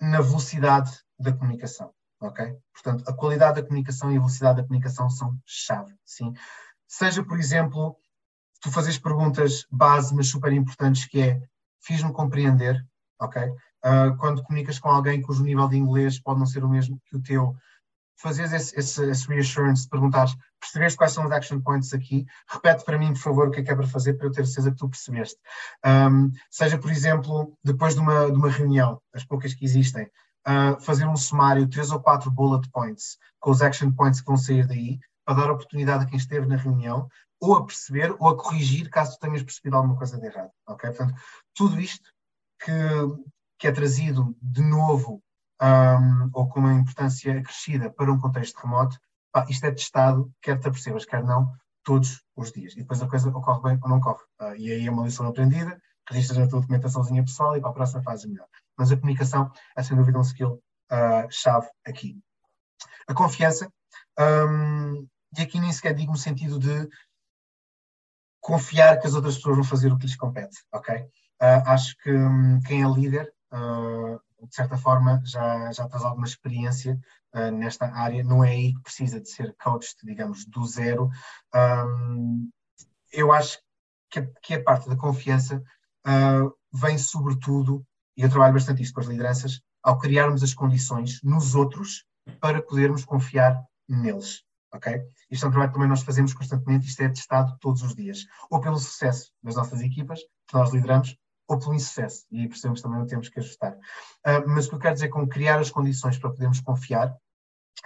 na velocidade da comunicação ok? Portanto, a qualidade da comunicação e a velocidade da comunicação são chave, sim? Seja, por exemplo, tu fazes perguntas base, mas super importantes, que é, fiz-me compreender, ok? Uh, quando comunicas com alguém cujo nível de inglês pode não ser o mesmo que o teu, fazes esse, esse, esse reassurance, perguntares, percebeste quais são os action points aqui, repete para mim, por favor, o que é que é para fazer para eu ter certeza que tu percebeste. Um, seja, por exemplo, depois de uma, de uma reunião, as poucas que existem, uh, fazer um sumário, três ou quatro bullet points, com os action points que vão sair daí, para dar oportunidade a quem esteve na reunião, ou a perceber, ou a corrigir, caso tu tenhas percebido alguma coisa de errado. Ok? Portanto, tudo isto que, que é trazido de novo, um, ou com uma importância acrescida para um contexto remoto, pá, isto é testado, quer te apercebas, quer não, todos os dias. E depois a coisa ocorre bem ou não ocorre. Uh, e aí é uma lição aprendida, registras a tua documentaçãozinha pessoal e para a próxima fazes melhor mas a comunicação é sem dúvida um skill uh, chave aqui. A confiança, Um, e aqui nem sequer digo no sentido de confiar que as outras pessoas vão fazer o que lhes compete, ok? Uh, acho que um, quem é líder, uh, de certa forma, já, já traz alguma experiência uh, nesta área, não é aí que precisa de ser coach, digamos, do zero. Um, eu acho que que a, parte da confiança vem sobretudo, e eu trabalho bastante isto com as lideranças, ao criarmos as condições nos outros para podermos confiar neles ok? Isto é um trabalho que também nós fazemos constantemente, isto é testado todos os dias, ou pelo sucesso das nossas equipas, que nós lideramos, ou pelo insucesso, e aí percebemos também que temos que ajustar. Uh, mas o que eu quero dizer com criar as condições para podermos confiar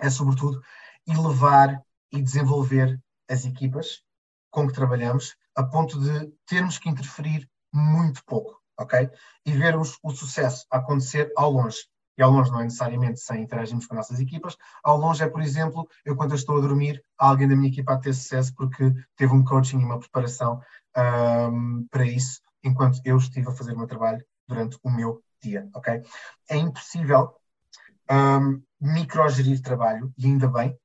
é, sobretudo, elevar e desenvolver as equipas com que trabalhamos, a ponto de termos que interferir muito pouco, ok? E vermos o sucesso acontecer ao longe. E ao longe não é necessariamente sem interagirmos com as nossas equipas. Ao longe é, por exemplo, eu quando eu estou a dormir, alguém da minha equipa a ter sucesso porque teve um coaching e uma preparação um, para isso, enquanto eu estive a fazer o meu trabalho durante o meu dia, ok? É impossível um, microgerir trabalho, e ainda bem,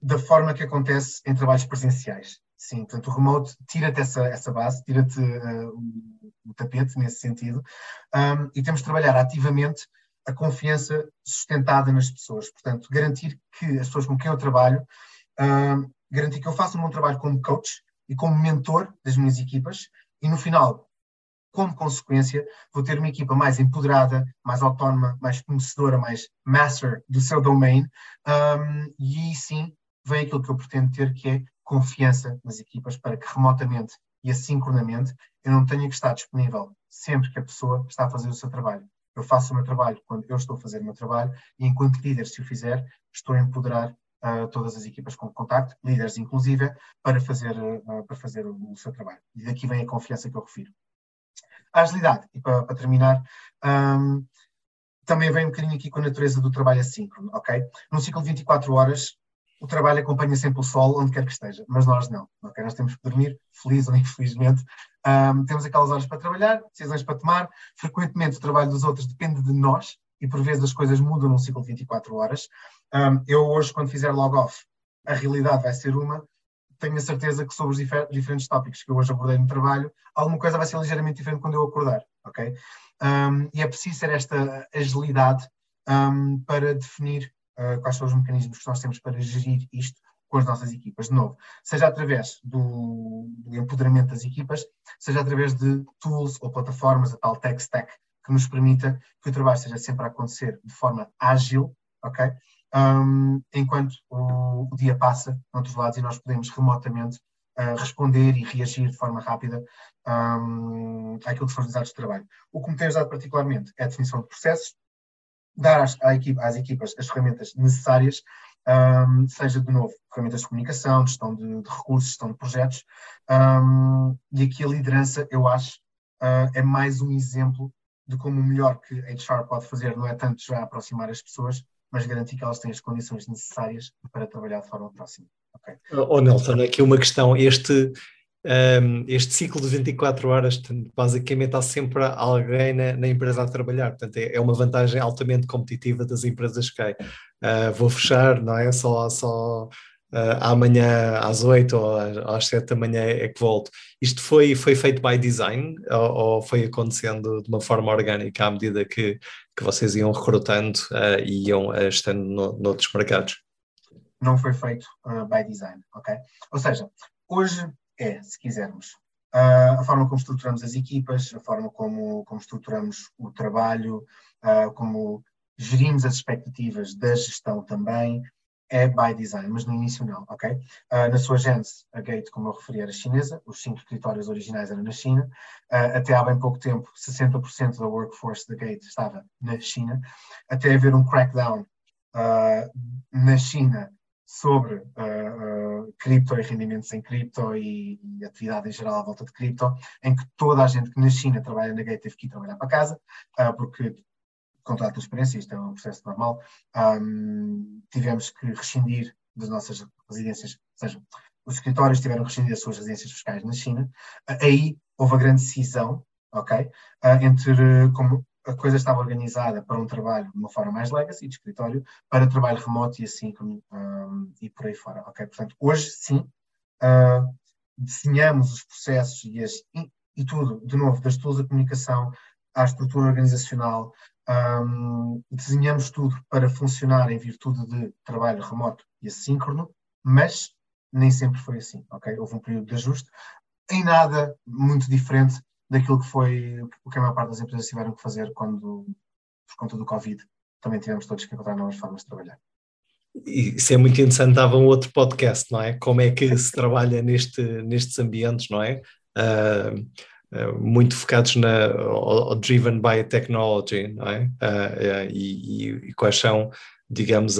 da forma que acontece em trabalhos presenciais. Sim, portanto, o remote tira-te essa, essa base, tira-te uh, o, tapete nesse sentido, um, e temos de trabalhar ativamente a confiança sustentada nas pessoas. Portanto, garantir que as pessoas com quem eu trabalho, uh, garantir que eu faço um bom trabalho como coach e como mentor das minhas equipas e no final, como consequência, vou ter uma equipa mais empoderada, mais autónoma, mais conhecedora, mais master do seu domain um, e aí sim vem aquilo que eu pretendo ter, que é confiança nas equipas para que remotamente e assincronamente eu não tenha que estar disponível sempre que a pessoa está a fazer o seu trabalho. Eu faço o meu trabalho quando eu estou a fazer o meu trabalho e, enquanto líder, se o fizer, estou a empoderar uh, todas as equipas com contacto, líderes inclusive, para fazer, uh, para fazer o, o, seu trabalho. E daqui vem a confiança que eu refiro. A agilidade, e para, para terminar, um, também vem um bocadinho aqui com a natureza do trabalho assíncrono, ok? Num ciclo de 24 horas, o trabalho acompanha sempre o sol, onde quer que esteja, mas nós não, ok? Nós temos que dormir, feliz ou infelizmente, um, temos aquelas horas para trabalhar, decisões para tomar. Frequentemente o trabalho dos outros depende de nós e por vezes as coisas mudam num ciclo de 24 horas. Um, eu hoje, quando fizer log off, a realidade vai ser uma. Tenho a certeza que sobre os difer diferentes tópicos que eu hoje abordei no trabalho, alguma coisa vai ser ligeiramente diferente quando eu acordar, ok? Um, e é preciso ter esta agilidade para definir uh, quais são os mecanismos que nós temos para gerir isto com as nossas equipas. De novo, seja através do, do empoderamento das equipas, seja através de tools ou plataformas, a tal tech stack, que nos permita que o trabalho esteja sempre a acontecer de forma ágil, ok? Um, enquanto o, o, dia passa noutros lados e nós podemos remotamente uh, responder e reagir de forma rápida um, àquilo que são os resultados de trabalho. O que me tem ajudado particularmente é a definição de processos, dar às, às equipas as ferramentas necessárias um, seja de novo ferramentas de comunicação, gestão de, de recursos, gestão de projetos, um, e aqui a liderança, eu acho, uh, é mais um exemplo de como o melhor que HR pode fazer não é tanto já aproximar as pessoas, mas garantir que elas têm as condições necessárias para trabalhar de forma próxima. Okay. Oh, Nelson, aqui uma questão. Este, um, este ciclo de 24 horas, basicamente há sempre alguém na, na empresa a trabalhar, portanto é, é, uma vantagem altamente competitiva das empresas que uh, vou fechar, não é? Só, só uh, amanhã às 8 ou às, às 7 da manhã é que volto. Isto foi, foi feito by design ou, ou foi acontecendo de uma forma orgânica à medida que, que vocês iam recrutando uh, e iam uh, estando no, noutros mercados? Não foi feito by design, ok? Ou seja, hoje é, se quisermos, a forma como estruturamos as equipas, a forma como, como estruturamos o trabalho, como gerimos as expectativas da gestão também, é by design, mas no início não, ok? Uh, na sua gênese, a Gate, como eu referi, era chinesa, os cinco escritórios originais eram na China, uh, até há bem pouco tempo, 60% da workforce da Gate estava na China, até haver um crackdown uh, na China sobre uh, uh, cripto e rendimentos em cripto e, e, atividade em geral à volta de cripto, em que toda a gente que na China trabalha na Gate teve que ir trabalhar para casa, uh, porque contrato de transparência, isto é um processo normal, um, tivemos que rescindir das nossas residências, ou seja, os escritórios tiveram que rescindir das suas residências fiscais na China, aí houve a grande decisão, ok, entre como a coisa estava organizada para um trabalho de uma forma mais legacy, de escritório, para trabalho remoto e assim um, e por aí fora. Ok, portanto, hoje sim uh, desenhamos os processos e, as, e, e, tudo, de novo, das tools de comunicação à estrutura organizacional, um, desenhamos tudo para funcionar em virtude de trabalho remoto e assíncrono, mas nem sempre foi assim, ok? Houve um período de ajuste, em nada muito diferente daquilo que foi o que a maior parte das empresas tiveram que fazer quando, por conta do Covid, também tivemos todos que encontrar novas formas de trabalhar. Isso é muito interessante, dava um outro podcast, não é? Como é que se trabalha neste, nestes ambientes, não é? Uh, uh, muito focados na, ou, driven by technology, não é? Uh, e, e, quais são, digamos,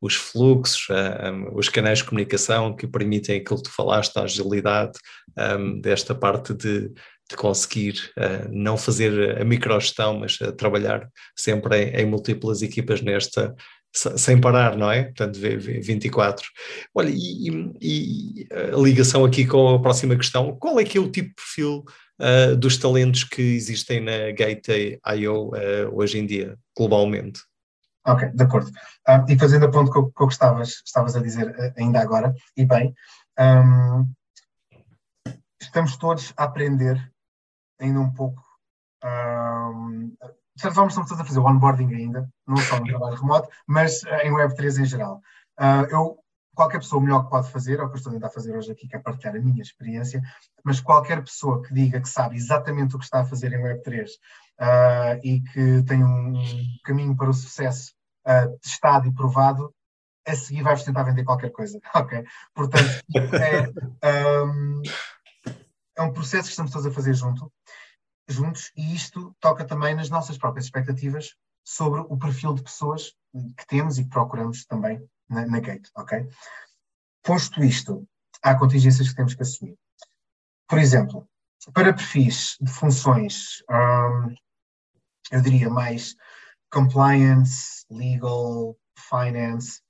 os fluxos, um, os canais de comunicação que permitem aquilo que tu falaste, a agilidade um, desta parte de, de conseguir uh, não fazer a microgestão, mas uh, trabalhar sempre em, em, múltiplas equipas nesta, sem parar, não é? Portanto, 24. Olha, e, e, a ligação aqui com a próxima questão, qual é que é o tipo de perfil uh, dos talentos que existem na Gate.io hoje em dia, globalmente? Ok, de acordo. Um, e fazendo a ponto com o que estavas, estavas a dizer ainda agora, e bem, um, estamos todos a aprender ainda um pouco. Um, de certa forma, estamos todos a fazer onboarding ainda, não só no trabalho remoto, mas uh, em Web3 em geral. Uh, eu, qualquer pessoa, o melhor que pode fazer, é o que eu estou a tentar fazer hoje aqui, que é partilhar a minha experiência, mas qualquer pessoa que diga que sabe exatamente o que está a fazer em Web3 uh, ah, e que tem um caminho para o sucesso testado e provado, a seguir vai-vos tentar vender qualquer coisa, ok? Portanto, é, um, é um processo que estamos todos a fazer junto juntos e isto toca também nas nossas próprias expectativas sobre o perfil de pessoas que temos e que procuramos também na, na Gate, ok? Posto isto, há contingências que temos que assumir. Por exemplo, para perfis de funções, um, eu diria mais compliance, legal, finance,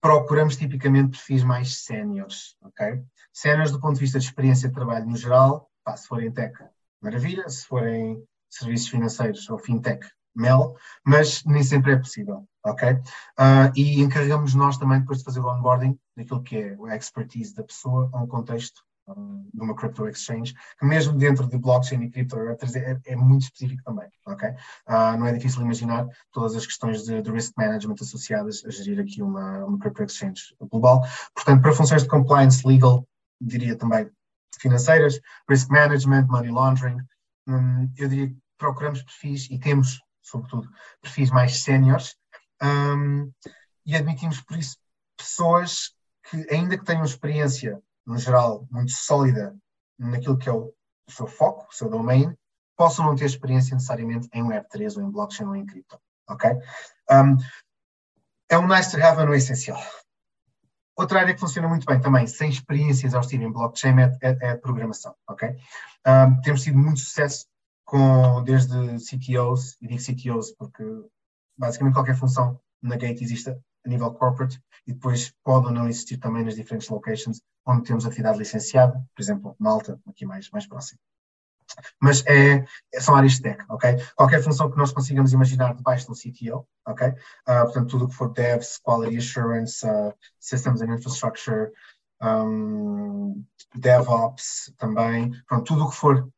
procuramos tipicamente perfis mais séniores, ok? Séniores do ponto de vista de experiência de trabalho no geral, pá, se forem tech, maravilha, se forem serviços financeiros ou fintech, mel, mas nem sempre é possível, ok? Uh, e encarregamos nós também depois de fazer o onboarding daquilo que é a expertise da pessoa a um contexto um, de uma crypto exchange, que mesmo dentro de blockchain e cripto é, é muito específico também, ok? Uh, não é difícil imaginar todas as questões de, de, risk management associadas a gerir aqui uma, uma crypto exchange global. Portanto, para funções de compliance legal, diria também financeiras, risk management, money laundering. Hum, eu diria que procuramos perfis e temos, sobretudo, perfis mais séniores um, e admitimos por isso pessoas que, ainda que tenham experiência, no geral, muito sólida naquilo que é o seu foco, o seu domain, possam não ter experiência necessariamente em Web3 ou em blockchain ou em cripto. Ok? Um, é um nice to have, mas não é essencial. Outra área que funciona muito bem também, sem experiência exaustiva em blockchain, é, é, é a programação, ok? Um, temos tido muito sucesso com, desde CTOs, e digo CTOs porque basicamente qualquer função na Gate existe a nível corporate e depois pode ou não existir também nas diferentes locations onde temos atividade licenciada, por exemplo, Malta, aqui mais, mais próximo mas é, são áreas de tech, ok? Qualquer função que nós consigamos imaginar debaixo do CTO, ok? Uh, portanto, tudo o que for devs, quality assurance, uh, systems and infrastructure, um, DevOps também, pronto, tudo o que for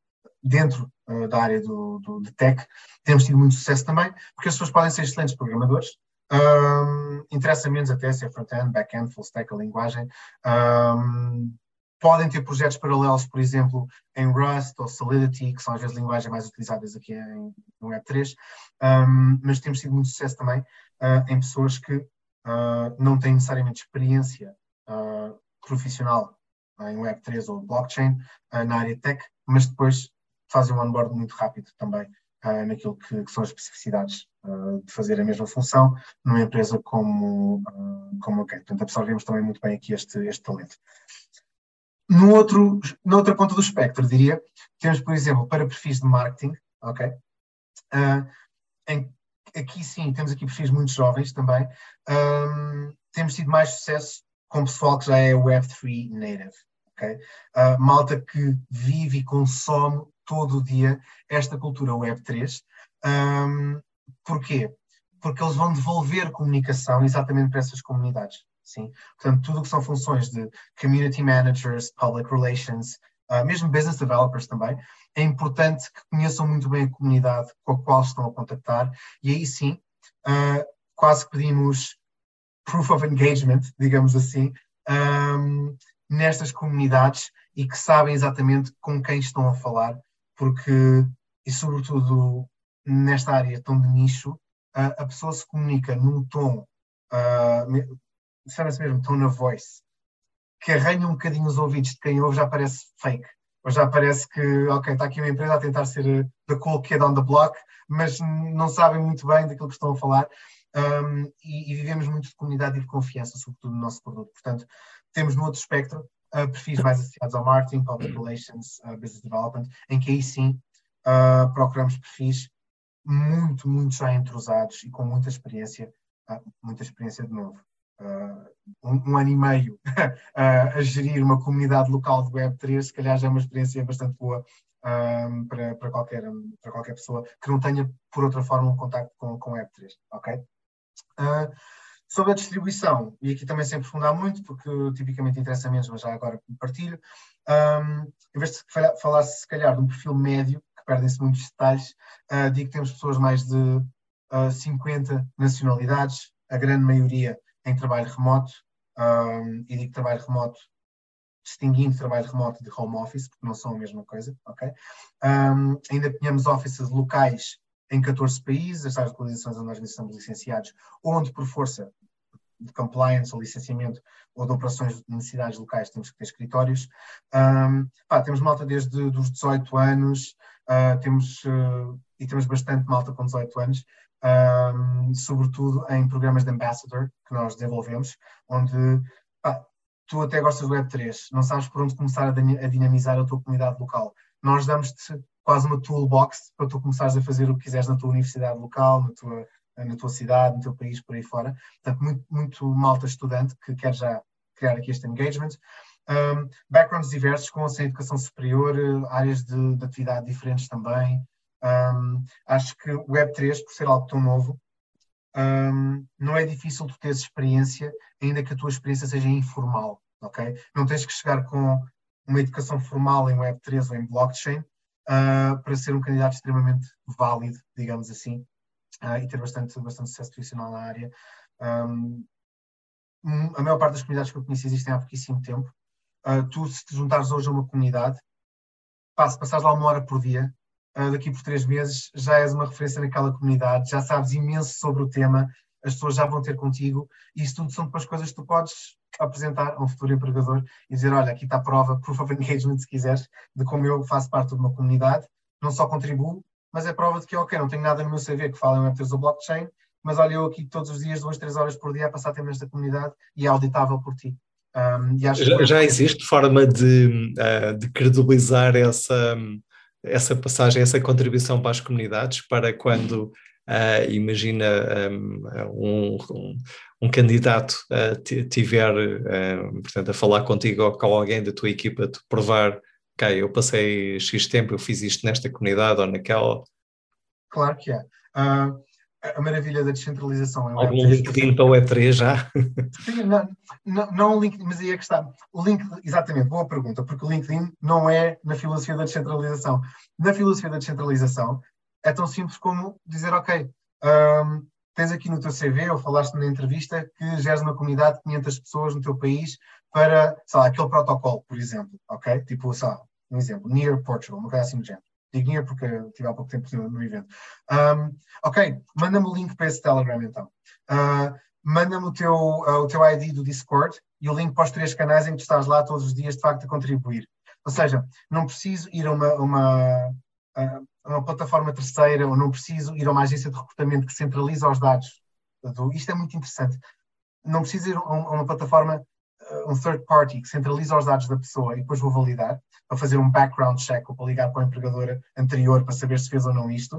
dentro uh, da área do, do, de tech, temos tido muito sucesso também, porque as pessoas podem ser excelentes programadores, um, interessa menos até se é front-end, back-end, full stack, a linguagem, um, podem ter projetos paralelos, por exemplo, em Rust ou Solidity, que são às vezes linguagens mais utilizadas aqui em, no Web3, um, mas temos tido muito sucesso também uh, em pessoas que uh, não têm necessariamente experiência uh, profissional em Web3 ou blockchain na área tech, mas depois fazem um onboard muito rápido também naquilo que, que, são as especificidades de fazer a mesma função numa empresa como, como a Kate. Portanto, absorvemos também muito bem aqui este, este talento. No outro, na outra ponta do espectro, diria, temos, por exemplo, para perfis de marketing, ok? Uh, em, aqui sim, temos aqui perfis muito jovens também. Um, temos tido mais sucesso com pessoal que já é Web3 native, ok? Uh, malta que vive e consome todo o dia esta cultura Web3. Um, porquê? Porque eles vão devolver comunicação exatamente para essas comunidades. Sim? Portanto, tudo o que são funções de community managers, public relations, uh, mesmo business developers também, é importante que conheçam muito bem a comunidade com a qual estão a contactar e aí sim, uh, quase pedimos proof of engagement, digamos assim, um, nestas comunidades e que sabem exatamente com quem estão a falar, porque, e sobretudo nesta área tão de nicho, uh, a pessoa se comunica num tom, uh, chama-se mesmo tone of voice, que arranha um bocadinho os ouvidos de quem ouve, já parece fake. Ou já parece que, ok, está aqui uma empresa a tentar ser uh, the cool kid on the block, mas não sabem muito bem daquilo que estão a falar. Um, e, e, vivemos muito de comunidade e de confiança, sobretudo no nosso produto. Portanto, temos no outro espectro uh, perfis mais associados ao marketing, public relations, uh, business development, em que aí sim uh, procuramos perfis muito, muito já entrosados e com muita experiência, muita experiência de novo. Um, um, ano e meio a gerir uma comunidade local de Web3, se calhar já é uma experiência bastante boa um, para, para, qualquer, para qualquer pessoa que não tenha, por outra forma, um contato com, com Web3. Ok? Uh, Sobre a distribuição, e aqui também sem aprofundar muito, porque tipicamente interessa menos, mas já agora partilho, um, em vez de falar se calhar de um perfil médio, que perdem-se muitos detalhes, uh, digo que temos pessoas mais de uh, ah, 50 nacionalidades, a grande maioria em trabalho remoto, um, e digo trabalho remoto distinguindo trabalho remoto de home office, porque não são a mesma coisa, ok? Um, ainda tínhamos offices locais em 14 países, as tais localizações onde nós estamos licenciados, onde por força de compliance ou licenciamento ou de operações de necessidades locais temos que ter escritórios. Um, pá, temos malta desde os 18 anos, uh, temos, uh, e temos bastante malta com 18 anos, um, sobretudo em programas de ambassador que nós desenvolvemos, onde pá, tu até gostas do Web3, não sabes por onde começar a, a dinamizar a tua comunidade local. Nós damos-te quase uma toolbox para tu começares a fazer o que quiseres na tua universidade local, na tua, na tua cidade, no teu país, por aí fora. Portanto, muito, muito malta estudante que quer já criar aqui este engagement. Um, backgrounds diversos, com sem educação superior, áreas de, de atividade diferentes também. Um, acho que o Web3, por ser algo tão novo, um, não é difícil tu teres experiência, ainda que a tua experiência seja informal, ok? Não tens que chegar com uma educação formal em Web3 ou em blockchain uh, para ser um candidato extremamente válido, digamos assim, uh, e ter bastante, bastante sucesso profissional na área. Um, a maior parte das comunidades que eu conheci existem há pouquíssimo tempo. Uh, tu, se te juntares hoje a uma comunidade, se passares lá uma hora por dia, daqui por três meses já és uma referência naquela comunidade, já sabes imenso sobre o tema, as pessoas já vão ter contigo, e isso tudo são depois coisas que tu podes apresentar a um futuro empregador e dizer, olha, aqui está a prova, proof of engagement, se quiseres, de como eu faço parte de uma comunidade, não só contribuo, mas é prova de que, ok, não tenho nada no meu CV que fala em Web3 ou blockchain, mas olha, eu aqui todos os dias, duas, três horas por dia a passar tempo nesta comunidade e é auditável por ti. Um, já, já, existe forma de, uh, de credibilizar essa, essa passagem, essa contribuição para as comunidades, para quando Uh, imagina um, um, um, candidato uh, tiver, uh, portanto, a falar contigo ou com alguém da tua equipa, de provar, ok, eu passei X tempo, eu fiz isto nesta comunidade ou naquela. Claro que é. Uh, a maravilha da descentralização é Algum LinkedIn para o E3 já? Sim, não, não, não o LinkedIn, mas aí é que está. O LinkedIn, exatamente, boa pergunta, porque o LinkedIn não é na filosofia da descentralização. Na filosofia da descentralização, é tão simples como dizer, ok, um, tens aqui no teu CV, ou falaste na entrevista, que geres uma comunidade de 500 pessoas no teu país para, sei lá, aquele protocolo, por exemplo, ok? Tipo, sei lá, um exemplo, Near Portugal, uma coisa assim do género. Digo Near porque tive há pouco tempo no evento. Um, ok, manda-me o link para esse Telegram então. Uh, manda-me o teu, uh, o teu ID do Discord e o link para os três canais em que tu estás lá todos os dias de facto a contribuir. Ou seja, não preciso ir a uma, uma, uma plataforma terceira ou não preciso ir a uma agência de recrutamento que centraliza os dados. Isto é muito interessante. Não preciso ir a uma plataforma, um third party, que centraliza os dados da pessoa e depois vou validar, para fazer um background check ou para ligar para a empregadora anterior para saber se fez ou não isto.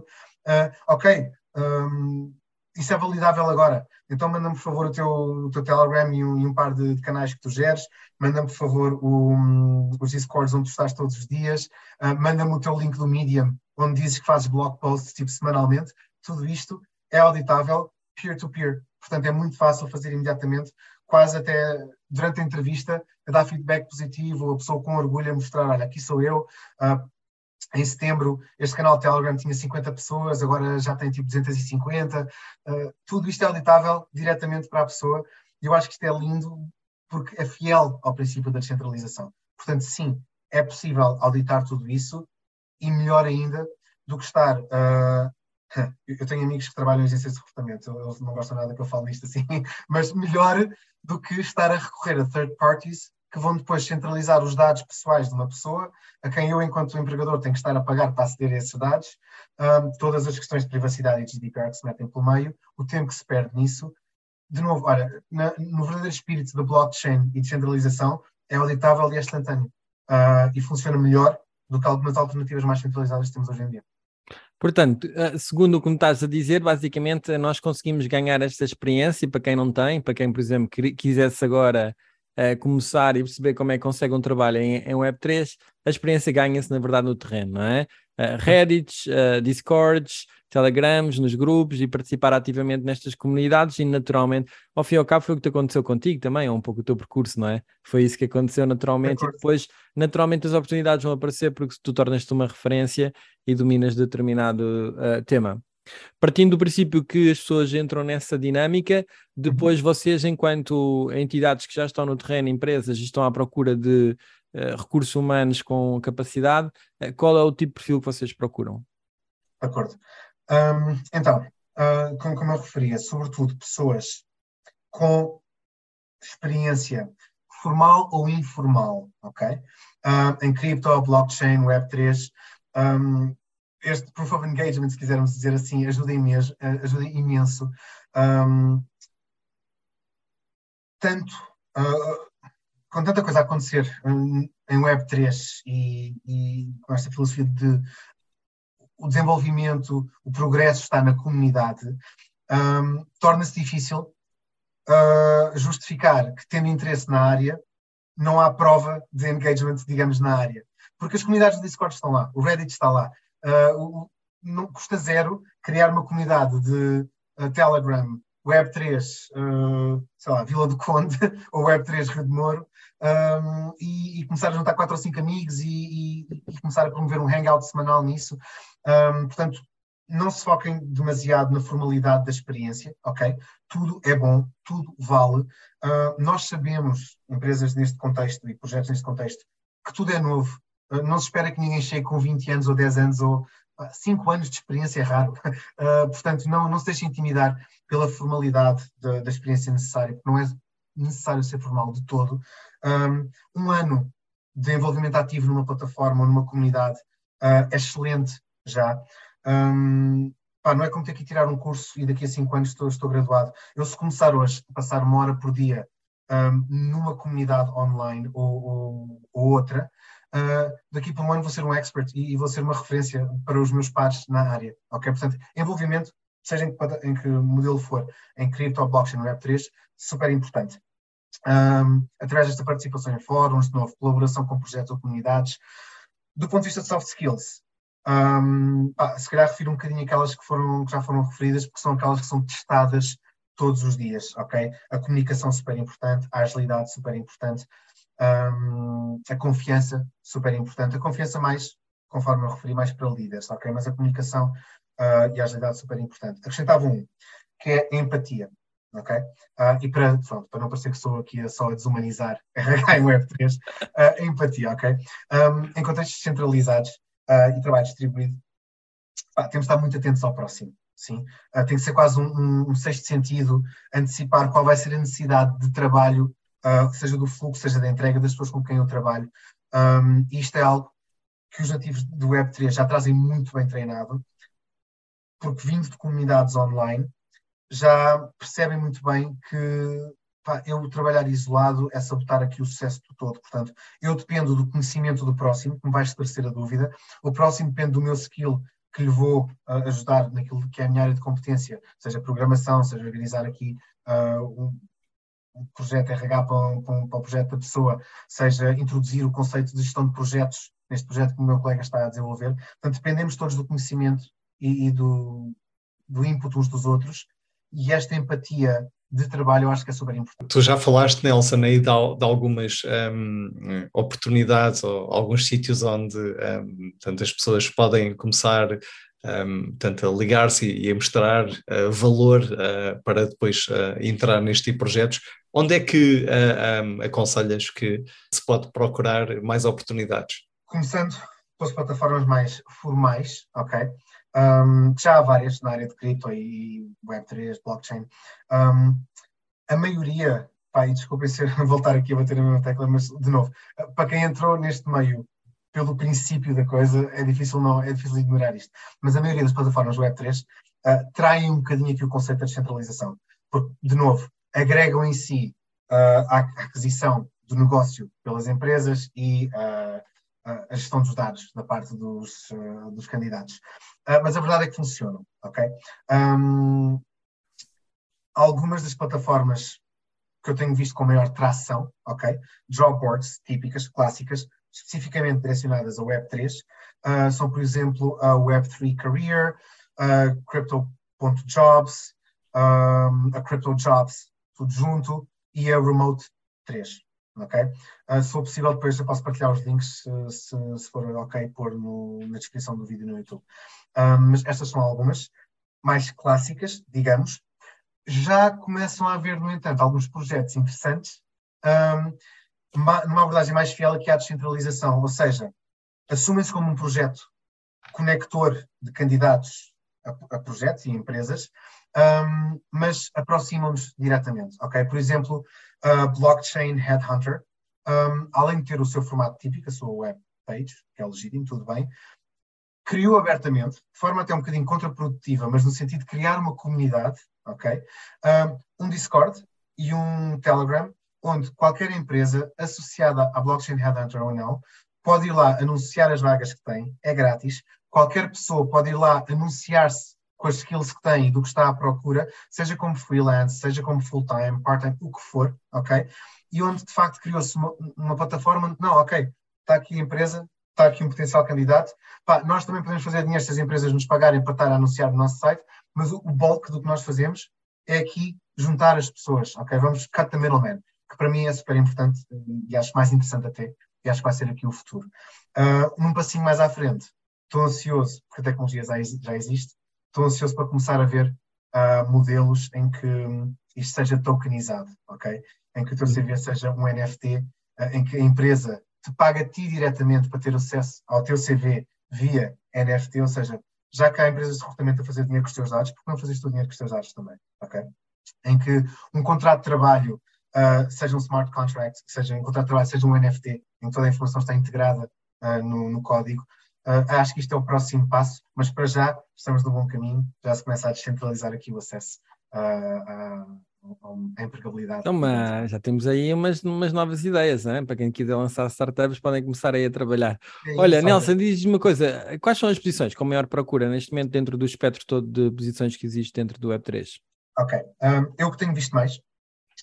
Uh, ok, um, isso é validável agora. Então manda-me, por favor, o teu, o teu Telegram e um, e um par de, de, canais que tu geres. Manda-me, por favor, o, os Discords onde tu estás todos os dias. Uh, manda-me o teu link do Medium, onde dizes que fazes blog posts tipo semanalmente. Tudo isto é auditável peer-to-peer. -peer. Portanto, é muito fácil fazer imediatamente, quase até durante a entrevista, a dar feedback positivo, a pessoa com orgulho a mostrar, olha, aqui sou eu, uh, em setembro, este canal Telegram tinha 50 pessoas, agora já tem tipo 250. Uh, tudo isto é auditável diretamente para a pessoa. E eu acho que isto é lindo porque é fiel ao princípio da descentralização. Portanto, sim, é possível auditar tudo isso e melhor ainda do que estar. Uh, eu tenho amigos que trabalham em agências de recrutamento, eles não gostam nada que eu fale nisto assim, mas melhor do que estar a recorrer a third parties que vão depois centralizar os dados pessoais de uma pessoa, a quem eu, enquanto empregador, tenho que estar a pagar para aceder a esses dados, um, todas as questões de privacidade e GDPR que se metem pelo meio, o tempo que se perde nisso. De novo, olha, na, no verdadeiro espírito da blockchain e descentralização, é auditável e é instantâneo. Uh, e funciona melhor do que algumas alternativas mais centralizadas que temos hoje em dia. Portanto, ah, segundo o que me estás a dizer, basicamente nós conseguimos ganhar esta experiência para quem não tem, para quem, por exemplo, quisesse agora uh, começar e perceber como é que consegue um trabalho em, em Web3, a experiência ganha-se, na verdade, no terreno, não é? Uh, Reddits, uh, Discords, Telegrams, nos grupos e participar ativamente nestas comunidades e naturalmente, ao fim e ao cabo foi o que aconteceu contigo também, é um pouco o teu percurso, não é? Foi isso que aconteceu naturalmente e depois naturalmente as oportunidades vão aparecer porque tu tornas-te uma referência e dominas determinado uh, tema. Partindo do princípio que as pessoas entram nessa dinâmica, depois uhum. vocês, enquanto entidades que já estão no terreno, empresas, estão à procura de uh, recursos humanos com capacidade, uh, qual é o tipo de perfil que vocês procuram? Acordo. Um, então, uh, como, como eu referia, sobretudo pessoas com experiência formal ou informal, ok? Uh, em cripto, blockchain, Web3, um, este proof of engagement, se quisermos dizer assim, ajuda imenso. Ajuda imenso um, tanto, uh, com tanta coisa a acontecer um, em Web3 e, e, com esta filosofia de o desenvolvimento, o progresso está na comunidade, um, torna-se difícil uh, justificar que, tendo interesse na área, não há prova de engagement, digamos, na área. Porque as comunidades do Discord estão lá, o Reddit está lá, uh, não custa zero criar uma comunidade de uh, Telegram, Web3, uh, sei lá, Vila do Conde ou Web3 Rio de Moro um, e, e, começar a juntar quatro ou cinco amigos e, e, e começar a promover um hangout semanal nisso. Um, portanto, não se foquem demasiado na formalidade da experiência, ok? Tudo é bom, tudo vale. Uh, nós sabemos, empresas neste contexto e projetos neste contexto, que tudo é novo, ah, não se espera que ninguém chegue com 20 anos ou 10 anos ou 5 anos de experiência é raro. Uh, portanto, não, não se deixe intimidar pela formalidade da, experiência necessária, porque não é necessário ser formal de todo. Um, um ano de envolvimento ativo numa plataforma ou numa comunidade uh, é excelente já. Um, pá, não é como ter que tirar um curso e daqui a 5 anos estou, estou graduado. Eu, se começar hoje a passar uma hora por dia um, numa comunidade online ou, ou, ou outra, uh, daqui para um ano vou ser um expert e, e, vou ser uma referência para os meus pares na área, ok? Portanto, envolvimento, seja em que, em que modelo for, em cripto, blockchain, web3, super importante. Um, através desta participação em fóruns, de novo, colaboração com projetos ou comunidades. Do ponto de vista de soft skills, um, pá, se calhar refiro um bocadinho aquelas que, foram, que já foram referidas, porque são aquelas que são testadas todos os dias, ok? A comunicação super importante, a agilidade super importante, um, a confiança, super importante. A confiança mais, conforme eu referi, mais para líderes, ok? Mas a comunicação uh, e a agilidade super importante. Acrescentava um, que é a empatia, ok? Uh, e para, pronto, para não parecer que estou aqui só a desumanizar RH e Web3, uh, a empatia, ok? Um, em contextos centralizados e trabalho distribuído, temos de estar muito atentos ao próximo. Sim, tem que ser quase um, um, um sexto sentido, antecipar qual vai ser a necessidade de trabalho uh, seja do fluxo, seja da entrega das pessoas com quem eu trabalho. Um, isto é algo que os nativos do Web3 já trazem muito bem treinado, porque vindo de comunidades online, já percebem muito bem que pá, eu trabalhar isolado é sabotar aqui o sucesso do todo. Portanto, eu dependo do conhecimento do próximo, que me vai esclarecer a dúvida, o próximo depende do meu skill que lhe vou uh, ajudar naquilo que é a minha área de competência, seja programação, seja organizar aqui uh, um, um, projeto RH para, um, para, para, o projeto da pessoa, seja introduzir o conceito de gestão de projetos neste projeto que o meu colega está a desenvolver. Portanto, dependemos todos do conhecimento e, e do, do input uns dos outros, e esta empatia de trabalho eu acho que é super importante. Tu já falaste, Nelson, aí de, de algumas um, oportunidades ou alguns sítios onde um, tanto as pessoas podem começar um, tanto a ligar-se e a mostrar uh, valor uh, para depois uh, entrar neste tipo de projetos. Onde é que um, aconselhas que se pode procurar mais oportunidades? Começando pelas plataformas mais formais, ok? Um, já há várias na área de cripto e Web3, blockchain. Um, a maioria, e desculpem se voltar aqui a bater a mesma tecla, mas de novo, para quem entrou neste meio pelo princípio da coisa, é difícil, não, é difícil ignorar isto. Mas a maioria das plataformas Web3 uh, traem um bocadinho aqui o conceito da descentralização. Porque, de novo, agregam em si uh, a aquisição do negócio pelas empresas e uh, a gestão dos dados da parte dos, dos candidatos. Uh, mas a verdade é que funcionam, ok? Um, algumas das plataformas que eu tenho visto com maior tração, ok? Job boards típicas, clássicas, especificamente direcionadas a Web3, uh, ah, são, por exemplo, a Web3 Career, uh, Crypto.jobs, um, a CryptoJobs, tudo junto, e a Remote 3 ok? Uh, se for possível, depois eu posso partilhar os links, se, se for ok, pôr no, na descrição do vídeo no YouTube. Um, mas estas são algumas mais clássicas, digamos. Já começam a haver, no entanto, alguns projetos interessantes um, numa abordagem mais fiel aqui à descentralização, ou seja, assumem-se como um projeto conector de candidatos a, a projetos e empresas, um, mas aproximam-nos diretamente, ok? Por exemplo, Blockchain Headhunter, um, além de ter o seu formato típico, a sua web page, que é legítimo, tudo bem, criou abertamente, de forma até um bocadinho contraprodutiva, mas no sentido de criar uma comunidade, ok? Um Discord e um Telegram, onde qualquer empresa associada à Blockchain Headhunter ou não, pode ir lá anunciar as vagas que tem, é grátis. Qualquer pessoa pode ir lá anunciar-se com as skills que tem e do que está à procura, seja como freelance, seja como full-time, part-time, o que for, ok? E onde de facto criou-se uma, uma, plataforma onde, não, ok, está aqui a empresa, está aqui um potencial candidato, Pá, nós também podemos fazer dinheiro se as empresas nos pagarem para estar a anunciar no nosso site, mas o, o bulk do que nós fazemos é aqui juntar as pessoas, ok? Vamos cut the middleman, que para mim é super importante e acho mais interessante até, e acho que vai ser aqui o futuro. Uh, num passinho mais à frente, estou ansioso, porque a tecnologia já, já existe, estou ansioso para começar a ver uh, modelos em que isto seja tokenizado, ok? Em que o teu uhum. CV seja um NFT, uh, ah, em que a empresa te paga a ti diretamente para ter acesso ao teu CV via NFT, ou seja, já que há empresas de recrutamento a fazer dinheiro com os teus dados, porque não fazes tu dinheiro com os teus dados também, ok? Em que um contrato de trabalho uh, seja um smart contract, seja um contrato de trabalho, seja um NFT, em que toda a informação está integrada no, no código, Uh, acho que isto é o próximo passo, mas para já estamos no bom caminho, já se começa a descentralizar aqui o acesso à, empregabilidade. Então, mas já temos aí umas, umas novas ideias, né? para quem quiser lançar startups, podem começar aí a trabalhar. É Olha, isso, Nelson, diz-me uma coisa: quais são as posições com maior procura neste momento dentro do espectro todo de posições que existe dentro do Web3? Ok, um, eu que tenho visto mais,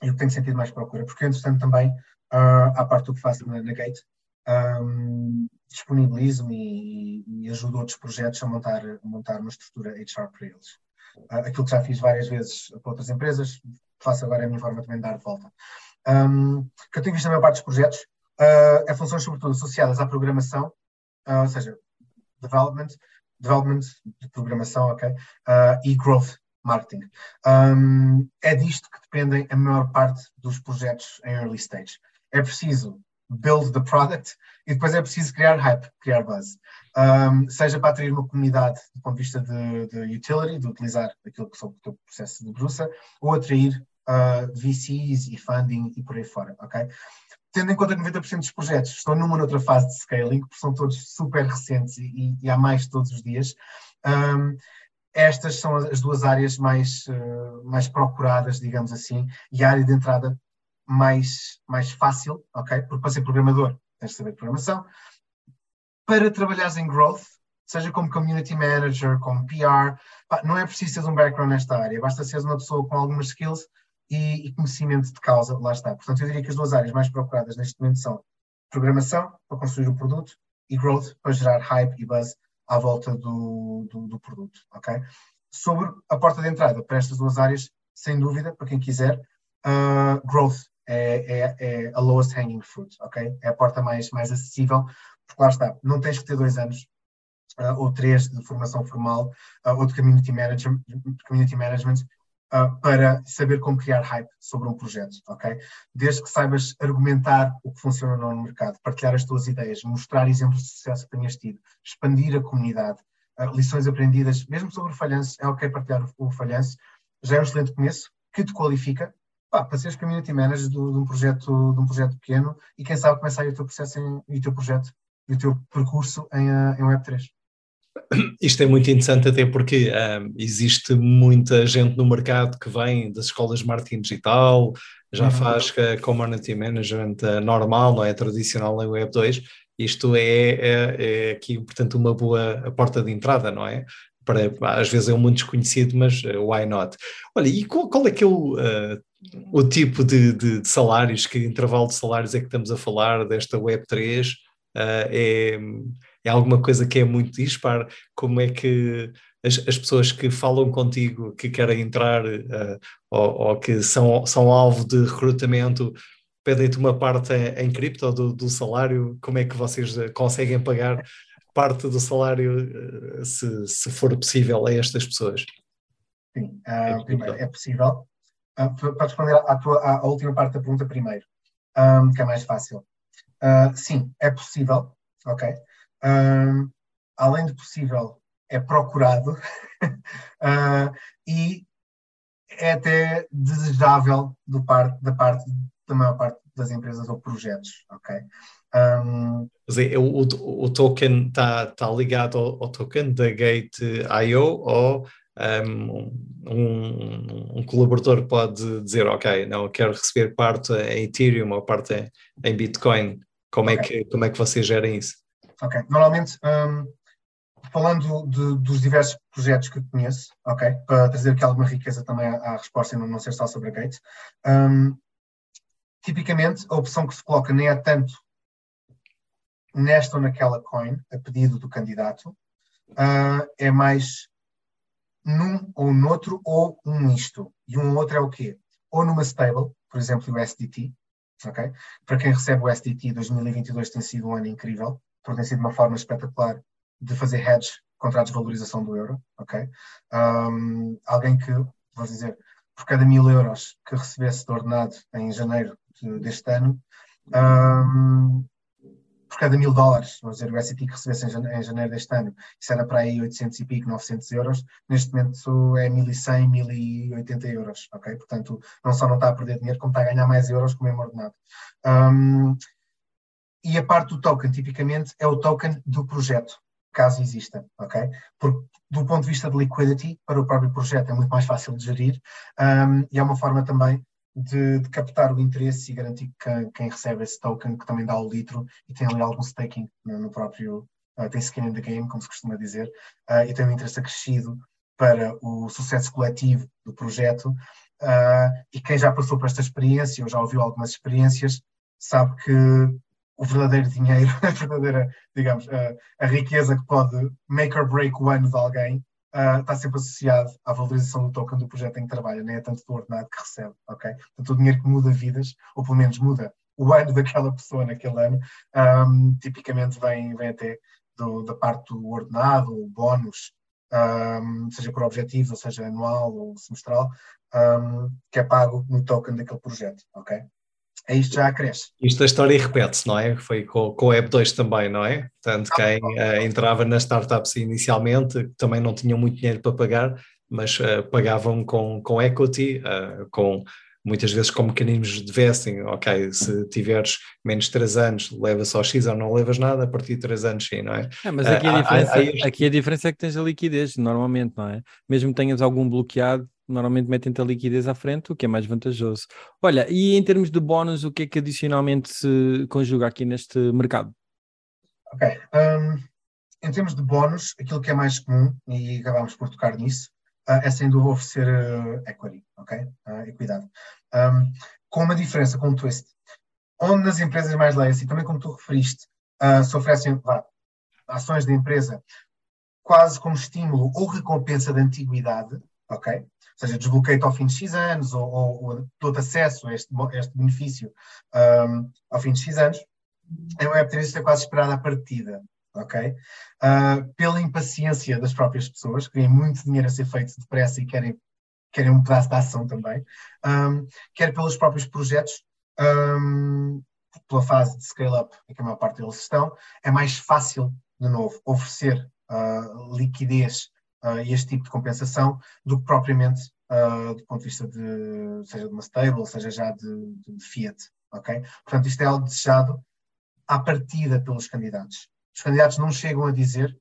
eu que tenho sentido mais procura, porque eu, entretanto, também, uh, à parte do que faço na, na Gate, um, disponibilizo-me e, e, ajudo outros projetos a montar, a montar uma estrutura HR para eles. Uh, aquilo que já fiz várias vezes para outras empresas, faço agora a minha forma também de dar de volta. Um, que eu tenho visto na maior parte dos projetos uh, é funções sobretudo associadas à programação, uh, ou seja, development, development de programação, ok, uh, e growth marketing. Um, é disto que dependem a maior parte dos projetos em early stage. É preciso build the product e depois é preciso criar hype, criar buzz. Um, seja para atrair uma comunidade do ponto de vista de, de utility, de utilizar aquilo que são o teu processo de bruxa, ou atrair uh, VCs e funding e por aí fora, ok? Tendo em conta que 90% dos projetos estão numa ou outra fase de scaling, porque são todos super recentes e, e há mais todos os dias, um, estas são as duas áreas mais, uh, mais procuradas, digamos assim, e a área de entrada mais, mais fácil, ok? Porque para ser programador tens de saber programação. Para trabalhares em growth, seja como community manager, como PR, pá, não é preciso ter um background nesta área, basta ser uma pessoa com algumas skills e, e, conhecimento de causa, lá está. Portanto, eu diria que as duas áreas mais procuradas neste momento são programação, para construir o produto, e growth, para gerar hype e buzz à volta do, do, do produto, ok? Sobre a porta de entrada para estas duas áreas, sem dúvida, para quem quiser, uh, growth é, é, é, a lowest hanging fruit, ok? É a porta mais, mais acessível, porque lá está, não tens que ter dois anos uh, ou três de formação formal uh, ou de community management, community management uh, para saber como criar hype sobre um projeto, ok? Desde que saibas argumentar o que funciona no mercado, partilhar as tuas ideias, mostrar exemplos de sucesso que tenhas tido, expandir a comunidade, lições aprendidas, mesmo sobre falhanço, é ok partilhar o, o falhanço, já é um excelente começo, que te qualifica pá, para seres community manager de, de, um projeto, de um projeto pequeno e quem sabe começar o teu processo em, e o teu projeto e o teu percurso em, eh, em Web3. Isto é muito interessante até porque um, existe muita gente no mercado que vem das escolas de marketing digital, já uhum. faz community management uh, normal, não é tradicional em Web 2. Isto é, é, é, aqui, portanto, uma boa porta de entrada, não é? Para, às vezes é um mundo desconhecido, mas uh, why not? Olha, e qual, qual é que é o, uh, o tipo de, de, de, salários, que intervalo de salários é que estamos a falar desta Web3? é é alguma coisa que é muito dispar? Como é que as, as pessoas que falam contigo, que querem entrar uh, ou, ou, que são, são alvo de recrutamento, pedem-te uma parte em, cripto do, do, salário? Como é que vocês eh, conseguem pagar parte do salário, uh, se, se for possível, a estas pessoas? Sim, uh, primeiro, é possível. Uh, para responder à, tua, à, última parte da pergunta primeiro, um, que é mais fácil. Uh, sim, é possível, ok? uh, além de possível, é procurado uh, e é até desejável do par, da parte da maior parte das empresas ou projetos, ok? Um, o, o, token está tá ligado ao, ao, token da Gate.io ou um, um, um, colaborador pode dizer, ok, não, quero receber parte em Ethereum ou parte em, em Bitcoin. Como, é okay. é que, como é que vocês gerem isso? Ok. Normalmente, falando de, dos diversos projetos que conheço, ok, para trazer aqui alguma riqueza também à, à resposta e não, não ser só sobre a Gate, tipicamente a opção que se coloca nem é tanto nesta ou naquela coin, a pedido do candidato, uh, é mais num ou noutro ou um isto. E um outro é o quê? Ou numa stable, por exemplo, o SDT, ok? Para quem recebe o SDT, 2022 tem sido um ano incrível, porque tem sido uma forma espetacular de fazer hedge contra a desvalorização do euro, ok? Um, alguém que, vou dizer, por cada mil euros que recebesse de ordenado em janeiro de, deste ano, um, por cada mil dólares, vamos dizer, o SAT que recebesse em janeiro, em janeiro, deste ano, isso era para aí 800 e pico, 900 euros, neste momento é 1100, 1080 euros, ok? Portanto, não só não está a perder dinheiro, como está a ganhar mais euros com o mesmo ordenado. Um, e a parte do token, tipicamente, é o token do projeto, caso exista, ok? Porque do ponto de vista de liquidity, para o próprio projeto é muito mais fácil de gerir um, e é uma forma também de, de, captar o interesse e garantir que quem recebe esse token, que também dá o litro e tem ali algum staking no, próprio, uh, tem skin in the game, como se costuma dizer, uh, e tem um interesse acrescido para o sucesso coletivo do projeto. Uh, e quem já passou por esta experiência, ou já ouviu algumas experiências, sabe que o verdadeiro dinheiro, a verdadeira, digamos, a, a, riqueza que pode make or break o ano de alguém, uh, está sempre associado à valorização do token do projeto em que trabalha, nem é tanto do ordenado que recebe, ok? Portanto, o dinheiro que muda vidas, ou pelo menos muda o ano daquela pessoa naquele ano, um, tipicamente vem, vem até do, da parte do ordenado, o bónus, um, seja por objetivos, ou seja anual ou semestral, um, que é pago no token daquele projeto, ok? É isto já cresce. Isto a história repete-se, não é? Foi com, com o Web 2 também, não é? Portanto, quem uh, entrava nas startups inicialmente também não tinham muito dinheiro para pagar, mas uh, pagavam com, com equity, uh, com muitas vezes com mecanismos de vesting, ok, se tiveres menos de 3 anos, levas só X ou não levas nada, a partir de 3 anos sim, não é? é mas aqui a, diferença, há, há este... aqui a diferença é que tens a liquidez, normalmente, não é? Mesmo que tenhas algum bloqueado, normalmente metem-te a liquidez à frente, o que é mais vantajoso. Olha, e em termos de bónus, o que é que adicionalmente se conjuga aqui neste mercado? Ok. Um, em termos de bónus, aquilo que é mais comum, e acabámos por tocar nisso, uh, é sem dúvida oferecer uh, equity, ok? Uh, equidade. Um, com uma diferença, com um twist. Onde nas empresas mais legacy, também como tu referiste, se oferecem vá, ações da empresa quase como estímulo ou recompensa de antiguidade, ok? Seja, desbloqueio ao fim de X anos ou, ou, ou acesso a este, este benefício um, ao fim de X anos, em Web3 isto quase esperado à partida, ok? Uh, pela impaciência das próprias pessoas, que têm muito dinheiro a ser feito depressa e querem, querem um pedaço da ação também, um, quer pelos próprios projetos, um, pela fase de scale-up em que a maior parte deles estão, é mais fácil, de novo, oferecer uh, liquidez uh, este tipo de compensação do que propriamente uh, do ponto de vista de, seja de uma stable, seja já de, de fiat, ok? Portanto, isto é algo desejado à partida pelos candidatos. Os candidatos não chegam a dizer,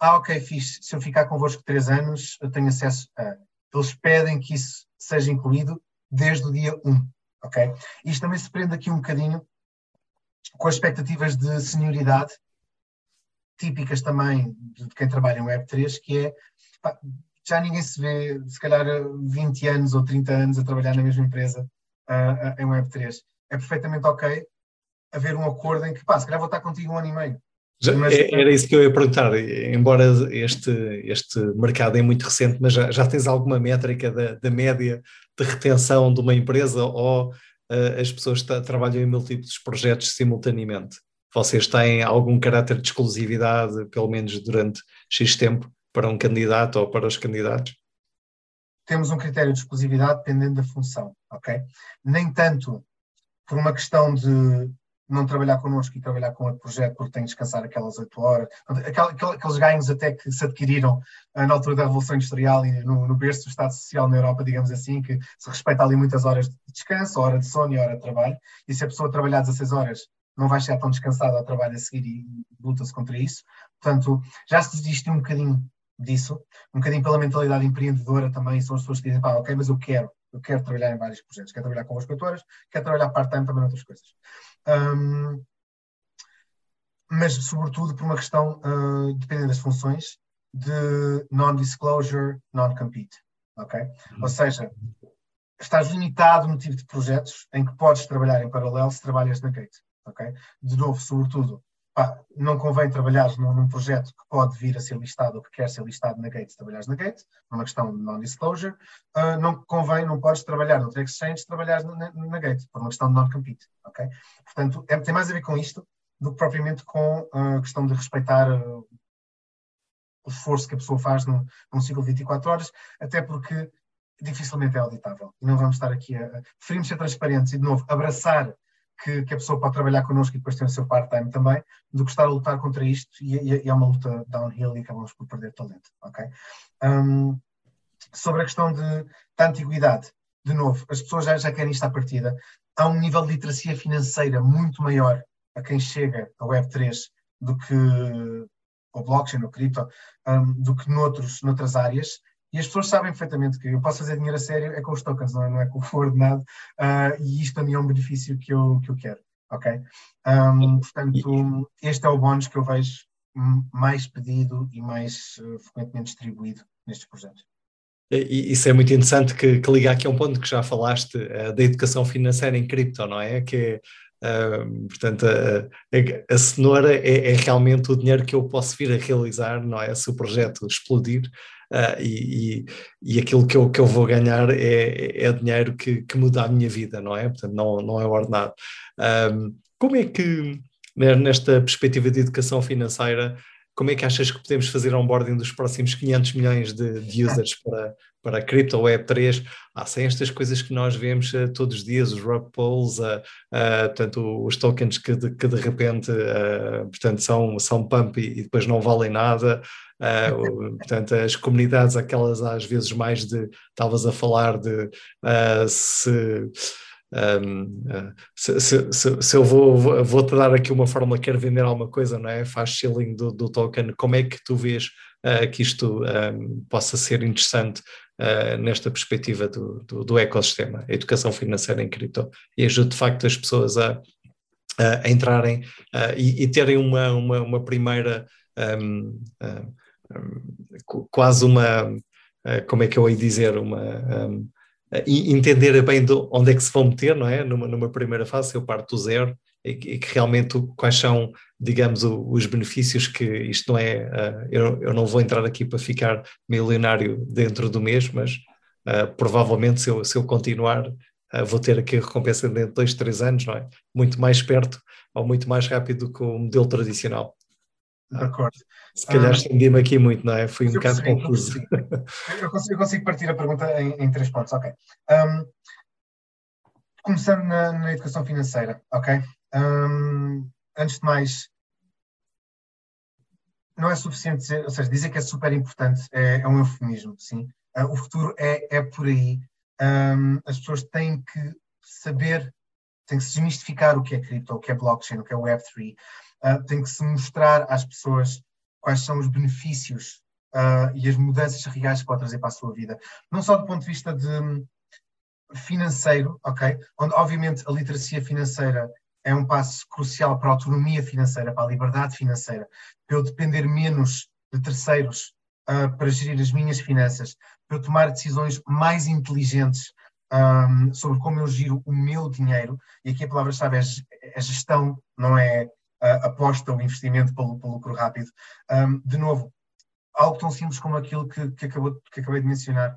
ah, ok, fiz, se eu ficar convosco três anos, eu tenho acesso a. Eles pedem que isso seja incluído desde o dia 1, ok? Isto também se prende aqui um bocadinho com as expectativas de senioridade típicas também de quem trabalha em Web3, que é pá, já ninguém se vê, se calhar, 20 anos ou 30 anos a trabalhar na mesma empresa uh, uh, em Web3. É perfeitamente ok haver um acordo em que, pá, se calhar vou estar contigo um ano e meio. Já, mas, é, era isso que eu ia perguntar, embora este, este mercado é muito recente, mas já, já tens alguma métrica da, da média de retenção de uma empresa ou uh, as pessoas trabalham em múltiplos projetos simultaneamente? Vocês têm algum caráter de exclusividade, pelo menos durante X tempo, para um candidato ou para os candidatos? Temos um critério de exclusividade dependendo da função, ok? Nem tanto por uma questão de não trabalhar connosco e trabalhar com outro projeto porque tem de descansar aquelas 8 horas. Aqueles ganhos até que se adquiriram uh, na altura da Revolução Industrial e no, no berço do Estado Social na Europa, digamos assim, que se respeita ali muitas horas de descanso, hora de sono e hora de trabalho. E se a pessoa trabalhar 16 horas, não vai estar tão descansada ao trabalho a seguir e luta-se contra isso. Portanto, já se desiste um bocadinho disso, um bocadinho pela mentalidade empreendedora também, são as pessoas que dizem, pá, ok, mas eu quero, eu quero trabalhar em vários projetos, quero trabalhar com as horas, quero trabalhar part-time também em outras coisas. Um, mas, sobretudo, por uma questão, uh, dependendo das funções, de non-disclosure, non-compete. Ok? Ou seja, estás limitado no tipo de projetos em que podes trabalhar em paralelo se trabalhas na Gate. Ok? De novo, sobretudo, pá, não convém trabalhar num, num, projeto que pode vir a ser listado ou que quer ser listado na Gate se trabalhares na Gate, numa questão de non-disclosure. Uh, não convém, não podes trabalhar noutra exchange se trabalhares na, na, Gate, por uma questão de non-compete. Ok? Portanto, é, tem mais a ver com isto do que propriamente com a questão de respeitar uh, o esforço que a pessoa faz num, num ciclo de 24 horas, até porque dificilmente é auditável. E não vamos estar aqui a. Preferimos ser transparentes e, de novo, abraçar que, que, a pessoa pode trabalhar connosco e depois ter o seu part-time também, do que estar a lutar contra isto e, e, e é uma luta downhill e acabamos por perder talento. ok Um, sobre a questão de, da antiguidade, de novo, as pessoas já, já querem isto à partida. Há um nível de literacia financeira muito maior a quem chega a Web3 do que o blockchain, o cripto, um, do que noutros, noutras áreas. E as pessoas sabem perfeitamente que eu posso fazer dinheiro a sério é com os tokens, não é, não é com o ordenado, uh, e isto também é um benefício que eu, que eu quero, ok? Um, portanto, este é o bónus que eu vejo mais pedido e mais uh, frequentemente distribuído nestes projetos. Isso é muito interessante que, que liga aqui a um ponto que já falaste uh, da educação financeira em cripto, não é? Que é Portanto, a, a, cenoura é, é, realmente o dinheiro que eu posso vir a realizar, não é? Se o projeto explodir uh, e, e, e, aquilo que eu, que eu vou ganhar é, é dinheiro que, que muda a minha vida, não é? Portanto, não, não é ordenado. como é que, né, nesta perspectiva de educação financeira, como é que achas que podemos fazer onboarding dos próximos 500 milhões de, de users para, para a cripto Web3, há sem estas coisas que nós vemos uh, todos os dias, os rug pulls, uh, uh, portanto, os tokens que de, que de repente uh, portanto, são, são pump e, e, depois não valem nada, portanto, as comunidades, aquelas às vezes mais de, estavas a falar de se um, uh, se, se, se, se, eu vou, vou, te dar aqui uma fórmula, quero vender alguma coisa, não é? Faz shilling do, do token, como é que tu vês uh, que isto um, possa ser interessante uh, nesta perspectiva do, do, do, ecossistema, a educação financeira em cripto, e ajude de facto as pessoas a, a entrarem e, e, terem uma, uma, uma primeira um, um, quase uma, uh, como é que eu ia dizer, uma um, entender bem do, onde é que se vão meter, não é? Numa, numa primeira fase, eu parto do zero e que, realmente quais são, digamos, os benefícios que isto não é, uh, eu, eu não vou entrar aqui para ficar milionário dentro do mês, mas uh, provavelmente se eu, se eu continuar uh, vou ter aqui a recompensa dentro de dois, três anos, não é? Muito mais perto ou muito mais rápido do que o modelo tradicional. De acordo. Se calhar ah, estendi-me aqui muito, não é? Fui um bocado confuso. Eu consigo, eu consigo, partir a pergunta em, em três pontos, ok. Um, começando na, na, educação financeira, ok? Antes de mais, não é suficiente dizer, ou seja, dizer que é super importante é, é um eufemismo, sim. Uh, o futuro é, é por aí. Um, as pessoas têm que saber, têm que se desmistificar o que é cripto, o que é blockchain, o que é Web3. Uh, tem que se mostrar às pessoas quais são os benefícios uh, e as mudanças reais que pode trazer para a sua vida. Não só do ponto de vista de hum, financeiro, ok? Onde, obviamente, a literacia financeira é um passo crucial para a autonomia financeira, para a liberdade financeira, para eu depender menos de terceiros uh, para gerir as minhas finanças, para eu tomar decisões mais inteligentes um, sobre como eu giro o meu dinheiro. E aqui a palavra-chave é, é gestão, não é uh, aposta ou investimento pelo, pelo lucro rápido. Um, de novo, algo tão simples como aquilo que, que, acabou, que acabei de mencionar.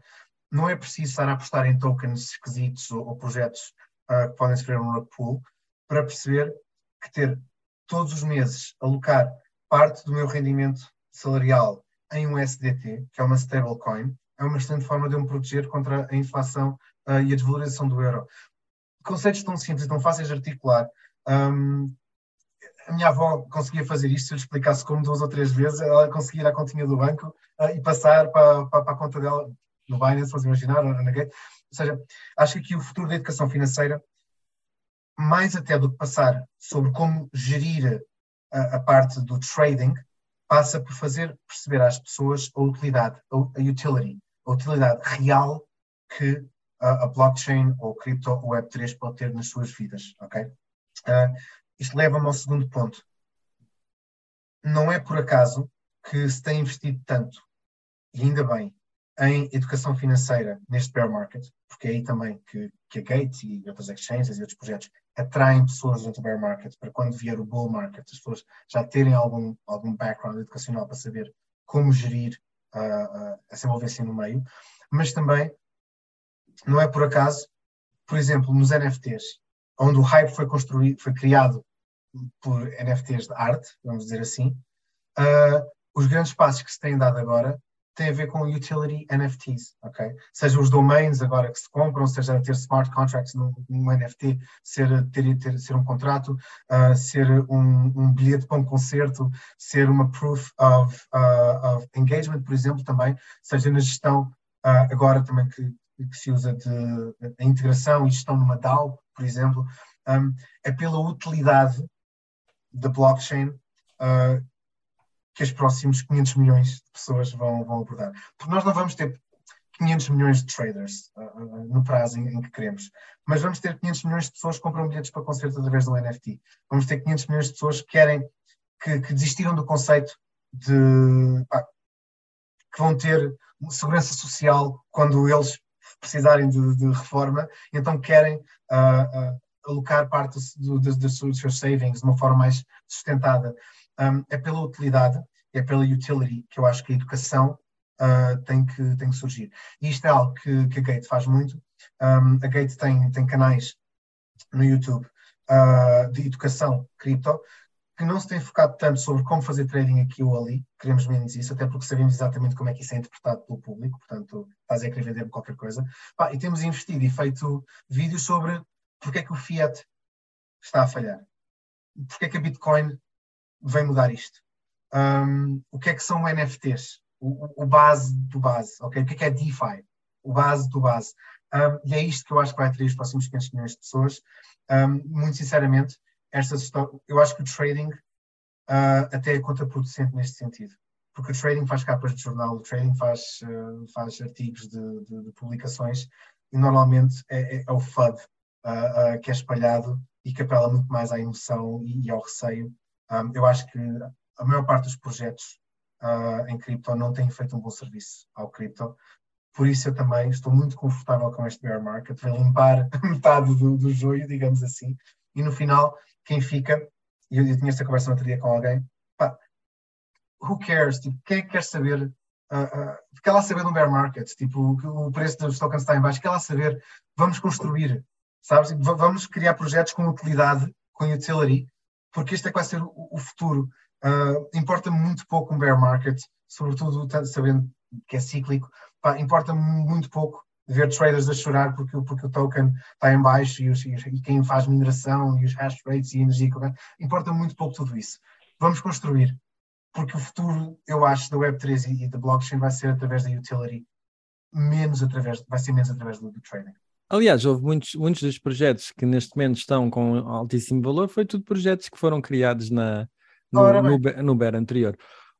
Não é preciso estar a apostar em tokens esquisitos ou, ou projetos uh, que podem sofrer um rug pool para perceber que ter todos os meses alocar parte do meu rendimento salarial em um SDT, que é uma stablecoin, é uma excelente forma de eu me proteger contra a inflação uh, e a desvalorização do euro. Conceitos tão simples e tão fáceis de articular, um, a minha avó conseguia fazer isto, se eu lhe explicasse como duas ou três vezes, ela conseguia ir à continha do banco uh, e passar para, para, para, a conta dela no Binance, vamos imaginar, ou na Gate. Ou seja, acho que aqui o futuro da educação financeira, mais até do que passar sobre como gerir a, a parte do trading, passa por fazer perceber às pessoas a utilidade, a, utility, a utilidade real que a, a blockchain ou cripto ou Web3 pode ter nas suas vidas, ok? Uh, isto leva-me ao segundo ponto. Não é por acaso que se tem investido tanto, e ainda bem, em educação financeira neste bear market, porque é aí também que, que a Gate e outras exchanges e outros projetos atraem pessoas dentro do bear market para quando vier o bull market, as pessoas já terem algum, algum background educacional para saber como gerir uh, uh, essa envolvência no meio, mas também não é por acaso, por exemplo, nos NFTs, onde o hype foi construído, foi criado por NFTs de arte, vamos dizer assim, uh, os grandes passos que se têm dado agora têm a ver com utility NFTs, ok? Seja os domains agora que se compram, seja ter smart contracts num, NFT, ser, ter, ter, ser um contrato, uh, ser um, um, bilhete para um concerto, ser uma proof of, uh, of engagement, por exemplo, também, seja na gestão agora também que, que se usa de, integração e gestão numa DAO, por exemplo, um, é pela utilidade da blockchain uh, que os próximos 500 milhões de pessoas vão, vão abordar. Porque nós não vamos ter 500 milhões de traders uh, no prazo em, em, que queremos, mas vamos ter 500 milhões de pessoas que compram bilhetes para concertos através do NFT. Vamos ter 500 milhões de pessoas que querem, que, que desistiram do conceito de pá, que vão ter segurança social quando eles precisarem de, de reforma, então querem uh, uh, alocar parte do, do, dos seus savings de uma forma mais sustentada. Um, é pela utilidade, é pela utility que eu acho que a educação uh, tem, que, tem que surgir. E isto é algo que, que a Gate faz muito. Um, a Gate tem, tem canais no YouTube de educação cripto que não se tem focado tanto sobre como fazer trading aqui ou ali, queremos menos isso, até porque sabemos exatamente como é que isso é interpretado pelo público, portanto, estás a querer vender qualquer coisa. Pá, e temos investido e feito vídeos sobre porque é que o Fiat está a falhar, porque é que a Bitcoin vem mudar isto, um, o que é que são NFTs, o, o, base do base, ok? O que é que é DeFi, o base do base. Um, e é isto que eu acho que vai atrair os próximos 500 milhões de pessoas. Um, muito sinceramente, estas eu acho que o trading uh, até é contraproducente neste sentido. Porque o trading faz capas de jornal, o trading faz, uh, faz artigos de, de, de, publicações e normalmente é, é, é o FUD uh, que é espalhado e que apela muito mais à emoção e, e ao receio. Um, eu acho que a maior parte dos projetos uh, em cripto não têm feito um bom serviço ao cripto. Por isso eu também estou muito confortável com este bear market, vai limpar metade do, do joio, digamos assim, e no final, quem fica, e eu, eu tinha esta conversa no outro dia com alguém, pá, who cares? Tipo, quem é que quer saber? Uh, uh, quer lá saber no bear market? Tipo, o, o preço dos tokens está em baixo, quer lá saber? Vamos construir, sabes? Vamos criar projetos com utilidade, com utility, porque este é que vai ser o, o futuro. Uh, importa muito pouco um bear market, sobretudo sabendo que é cíclico, pá, importa muito pouco ver traders a chorar porque, porque o token está em baixo e, os, e, quem faz mineração e os hash rates e energia, importa muito pouco tudo isso. Vamos construir, porque o futuro, eu acho, da Web3 e, e da blockchain vai ser através da utility, menos através, vai ser menos através do, do trading. Aliás, houve muitos, muitos dos projetos que neste momento estão com altíssimo valor, foi tudo projetos que foram criados na, no, no, no BER anterior.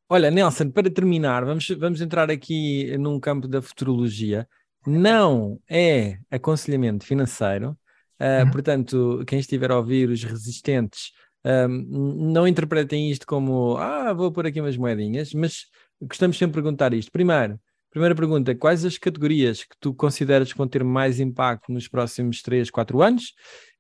Olha, Nelson, para terminar, vamos, vamos entrar aqui num campo da futurologia. Não é aconselhamento financeiro, uh, portanto, quem estiver a ouvir, os resistentes, um, não interpretem isto como ah, vou pôr aqui umas moedinhas, mas gostamos sempre de perguntar isto. Primeiro, primeira pergunta: quais as categorias que tu consideras que vão ter mais impacto nos próximos 3, 4 anos?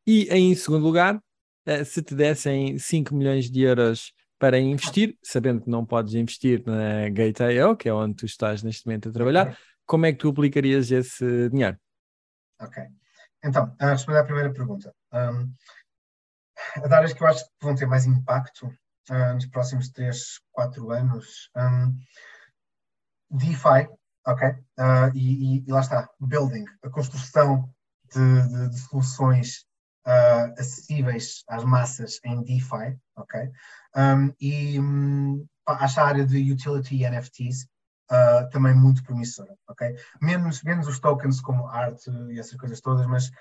E em segundo lugar, uh, se te dessem 5 milhões de euros para investir, sabendo que não podes investir na Gate.io, que é onde tu estás neste momento a trabalhar, okay. como é que tu aplicarias esse dinheiro? Ok. Então, a responder à primeira pergunta. Um, as áreas que eu acho que vão ter mais impacto uh, nos próximos 3, 4 anos, um, DeFi, ok? Uh, e, e, lá está, building, a construção de, de, de soluções uh, acessíveis às massas em DeFi, ok? Um, e um, acho a área de utility e NFTs uh, também muito promissora, ok? Menos, menos os tokens como arte e essas coisas todas, mas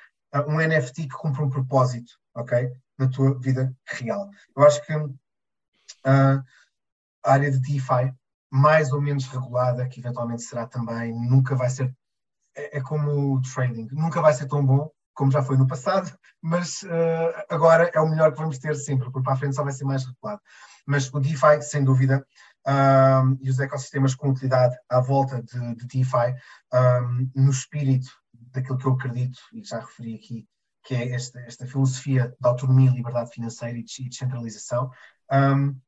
um NFT que cumpre um propósito, ok? Na tua vida real. Eu acho que a área de DeFi, mais ou menos regulada, que eventualmente será também, nunca vai ser. É, é como o trading, nunca vai ser tão bom como já foi no passado, mas uh, agora é o melhor que vamos ter sempre, porque para a frente só vai ser mais regulado. Mas o DeFi, sem dúvida, um, e os ecossistemas com utilidade à volta de, de DeFi, um, no espírito daquilo que eu acredito, e já referi aqui, que é esta, esta filosofia de autonomia, liberdade financeira e descentralização. Um,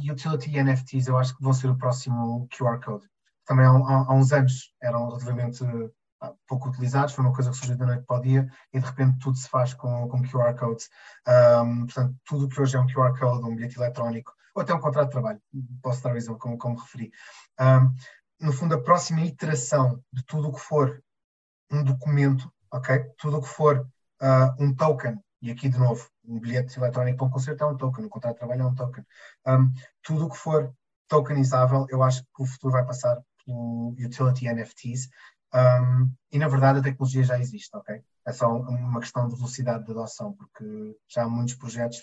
e utility e NFTs eu acho que vão ser o próximo QR Code. Também há, há, há uns anos eram relativamente pouco utilizados, foi uma coisa que surgiu da noite para o dia e de repente tudo se faz com, com QR codes. Um, portanto, tudo o que hoje é um QR code, um bilhete eletrónico, ou até um contrato de trabalho, posso dar o exemplo como, como referi. Um, no fundo, a próxima iteração de tudo o que for um documento, ok? Tudo o que for uh, um token, e aqui de novo, um bilhete eletrónico para um concerto é um token, um contrato de trabalho é um token. Um, tudo o que for tokenizável, eu acho que o futuro vai passar pelo utility NFTs um, e na verdade a tecnologia já existe, ok? É só uma questão de velocidade de adoção, porque já há muitos projetos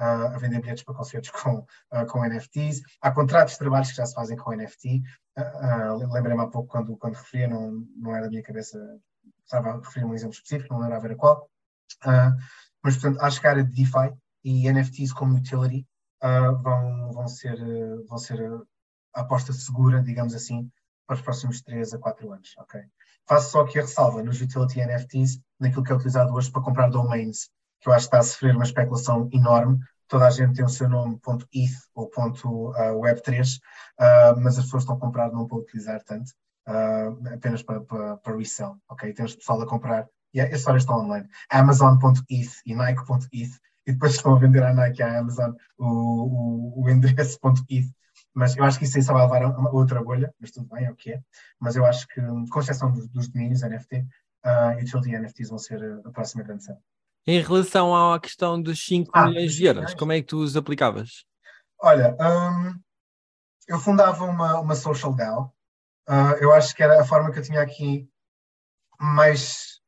uh, a vender bilhetes para concertos com, uh, com NFTs. Há contratos de trabalhos que já se fazem com NFT. Uh, Lembrei-me há pouco quando, quando referia, não, não era da minha cabeça, estava a referir um exemplo específico, não era a qual. mas, portanto, acho que a área de DeFi e NFTs como utility vão, vão ser, vão ser a aposta segura, digamos assim, para os próximos 3 a 4 anos. Okay? Faço só aqui a ressalva nos utility NFTs, naquilo que é utilizado hoje para comprar domains, que eu acho que está a sofrer uma especulação enorme. Toda a gente tem o seu nome .eth ou .web3, uh, ah, mas as pessoas estão a comprar não para utilizar tanto, uh, apenas para, para, para resell. Okay? Temos pessoal a comprar, e yeah, histórias estão online, amazon.eth e nike.eth, e depois estão a vender à Nike à Amazon o, o, o endereço .eth mas eu acho que isso aí só vai levar a uma outra bolha, mas tudo bem, é o que é. Mas eu acho que, com exceção dos, dos domínios NFT, uh, utility NFTs vão ser a próxima grande cena. Em relação à questão dos 5 ah, milhões de euros, como é que tu os aplicavas? Olha, um, eu fundava uma, uma social DAO. Uh, eu acho que era a forma que eu tinha aqui mais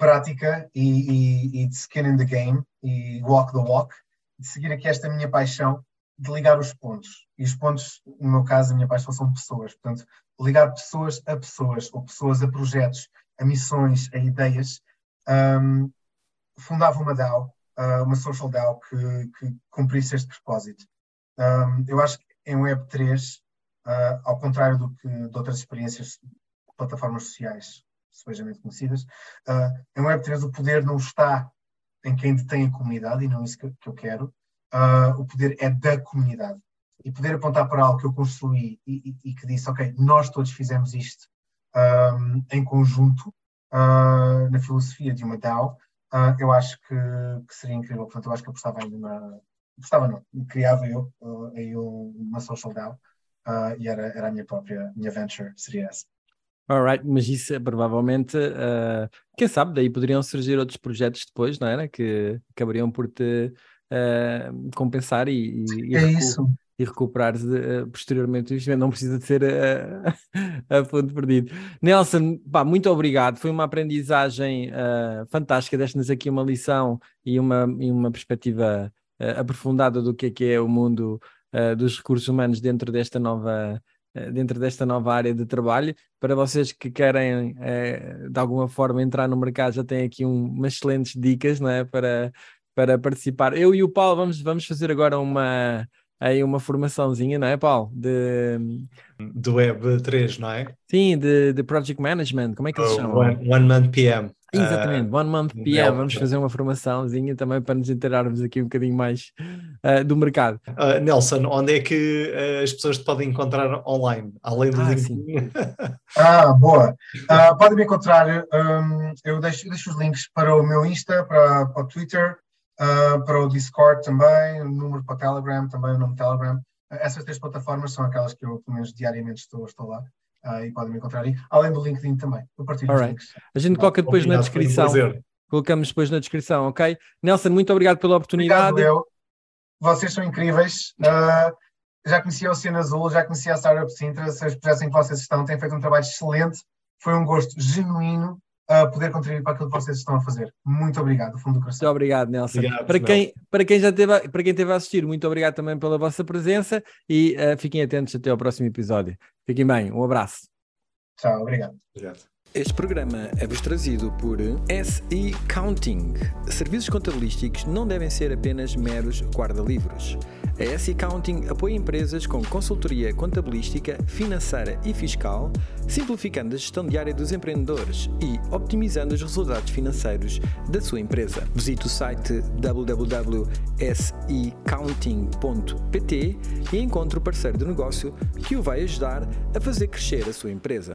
prática e, e, e de skin in the game e walk the walk, de seguir aqui esta minha paixão de ligar os pontos. E os pontos, no meu caso, a minha paixão são pessoas. Portanto, ligar pessoas a pessoas, ou pessoas a projetos, a missões, a ideias. Um, fundava uma DAO, uh, uma social DAO que, que cumprisse este propósito. Um, eu acho que em Web3, uh, ao contrário do que de outras experiências, plataformas sociais sebejamente conhecidas, uh, em Web3 o poder não está em quem detém a comunidade, e não é isso que, que eu quero, uh, o poder é da comunidade. E poder apontar para algo que eu construí e, e, e que disse, ok, nós todos fizemos isto um, em conjunto, uh, na filosofia de uma DAO, uh, eu acho que, que, seria incrível. Portanto, eu acho que apostava ainda na. Apostava não, criava eu aí uma social DAO e era, era a minha própria, minha venture, seria essa. Alright, mas isso é provavelmente, uh, quem sabe, daí poderiam surgir outros projetos depois, não era? Que acabariam por te uh, compensar e, e, é e recuperar uh, posteriormente o investimento. Não precisa de ser a fundo perdido. Nelson, pá, muito obrigado. Foi uma aprendizagem fantástica. Deste-nos aqui uma lição e uma, e uma perspectiva aprofundada do que é que é o mundo dos recursos humanos dentro desta nova dentro desta nova área de trabalho. Para vocês que querem de alguma forma entrar no mercado, já têm aqui um, umas excelentes dicas não é? para, para participar. Eu e o Paulo vamos, vamos fazer agora uma, aí uma formaçãozinha, não é, Paulo? De... Do Web 3, não é? Sim, de, de Project Management, como é que eles chamam? One, one Month PM. Exatamente, uh, One Month PM, vamos fazer uma formaçãozinha também para nos inteirarmos aqui um bocadinho mais uh, do mercado. Uh, Nelson, onde é que as pessoas te podem encontrar online, além do ah, LinkedIn? ah, boa. podem me encontrar, um, eu deixo, deixo, os links para o meu Insta, para, para o Twitter, uh, para o Discord também, o número para o Telegram, também o nome Telegram. Uh, essas três plataformas são aquelas que eu, pelo menos, diariamente estou, estou lá. Uh, e podem me encontrar aí, além do LinkedIn também. Eu partilho right. links. A gente coloca depois na descrição. Colocamos depois na descrição, ok? Nelson, muito obrigado pela oportunidade. Obrigado, eu. Vocês são incríveis. Uh, já conhecia o Oceano Azul, já conhecia a Startup Sintra, os projetos em que vocês estão, têm feito um trabalho excelente. Foi um gosto genuíno uh, poder contribuir para aquilo que vocês estão a fazer. Muito obrigado, do fundo do coração. Muito obrigado, Nelson. Obrigado, para, quem, para quem já teve, para quem teve a assistir, muito obrigado também pela vossa presença e uh, fiquem atentos até ao próximo episódio. Fiquem bem, um abraço. Tchau, obrigado. Obrigado. Este programa é-vos trazido por SE Counting. Serviços contabilísticos não devem ser apenas meros guarda-livros. A SE Counting apoia empresas com consultoria contabilística, financeira e fiscal, simplificando a gestão diária dos empreendedores e optimizando os resultados financeiros da sua empresa. Visite o site www.secounting.pt e encontre o parceiro de negócio que o vai ajudar a fazer crescer a sua empresa.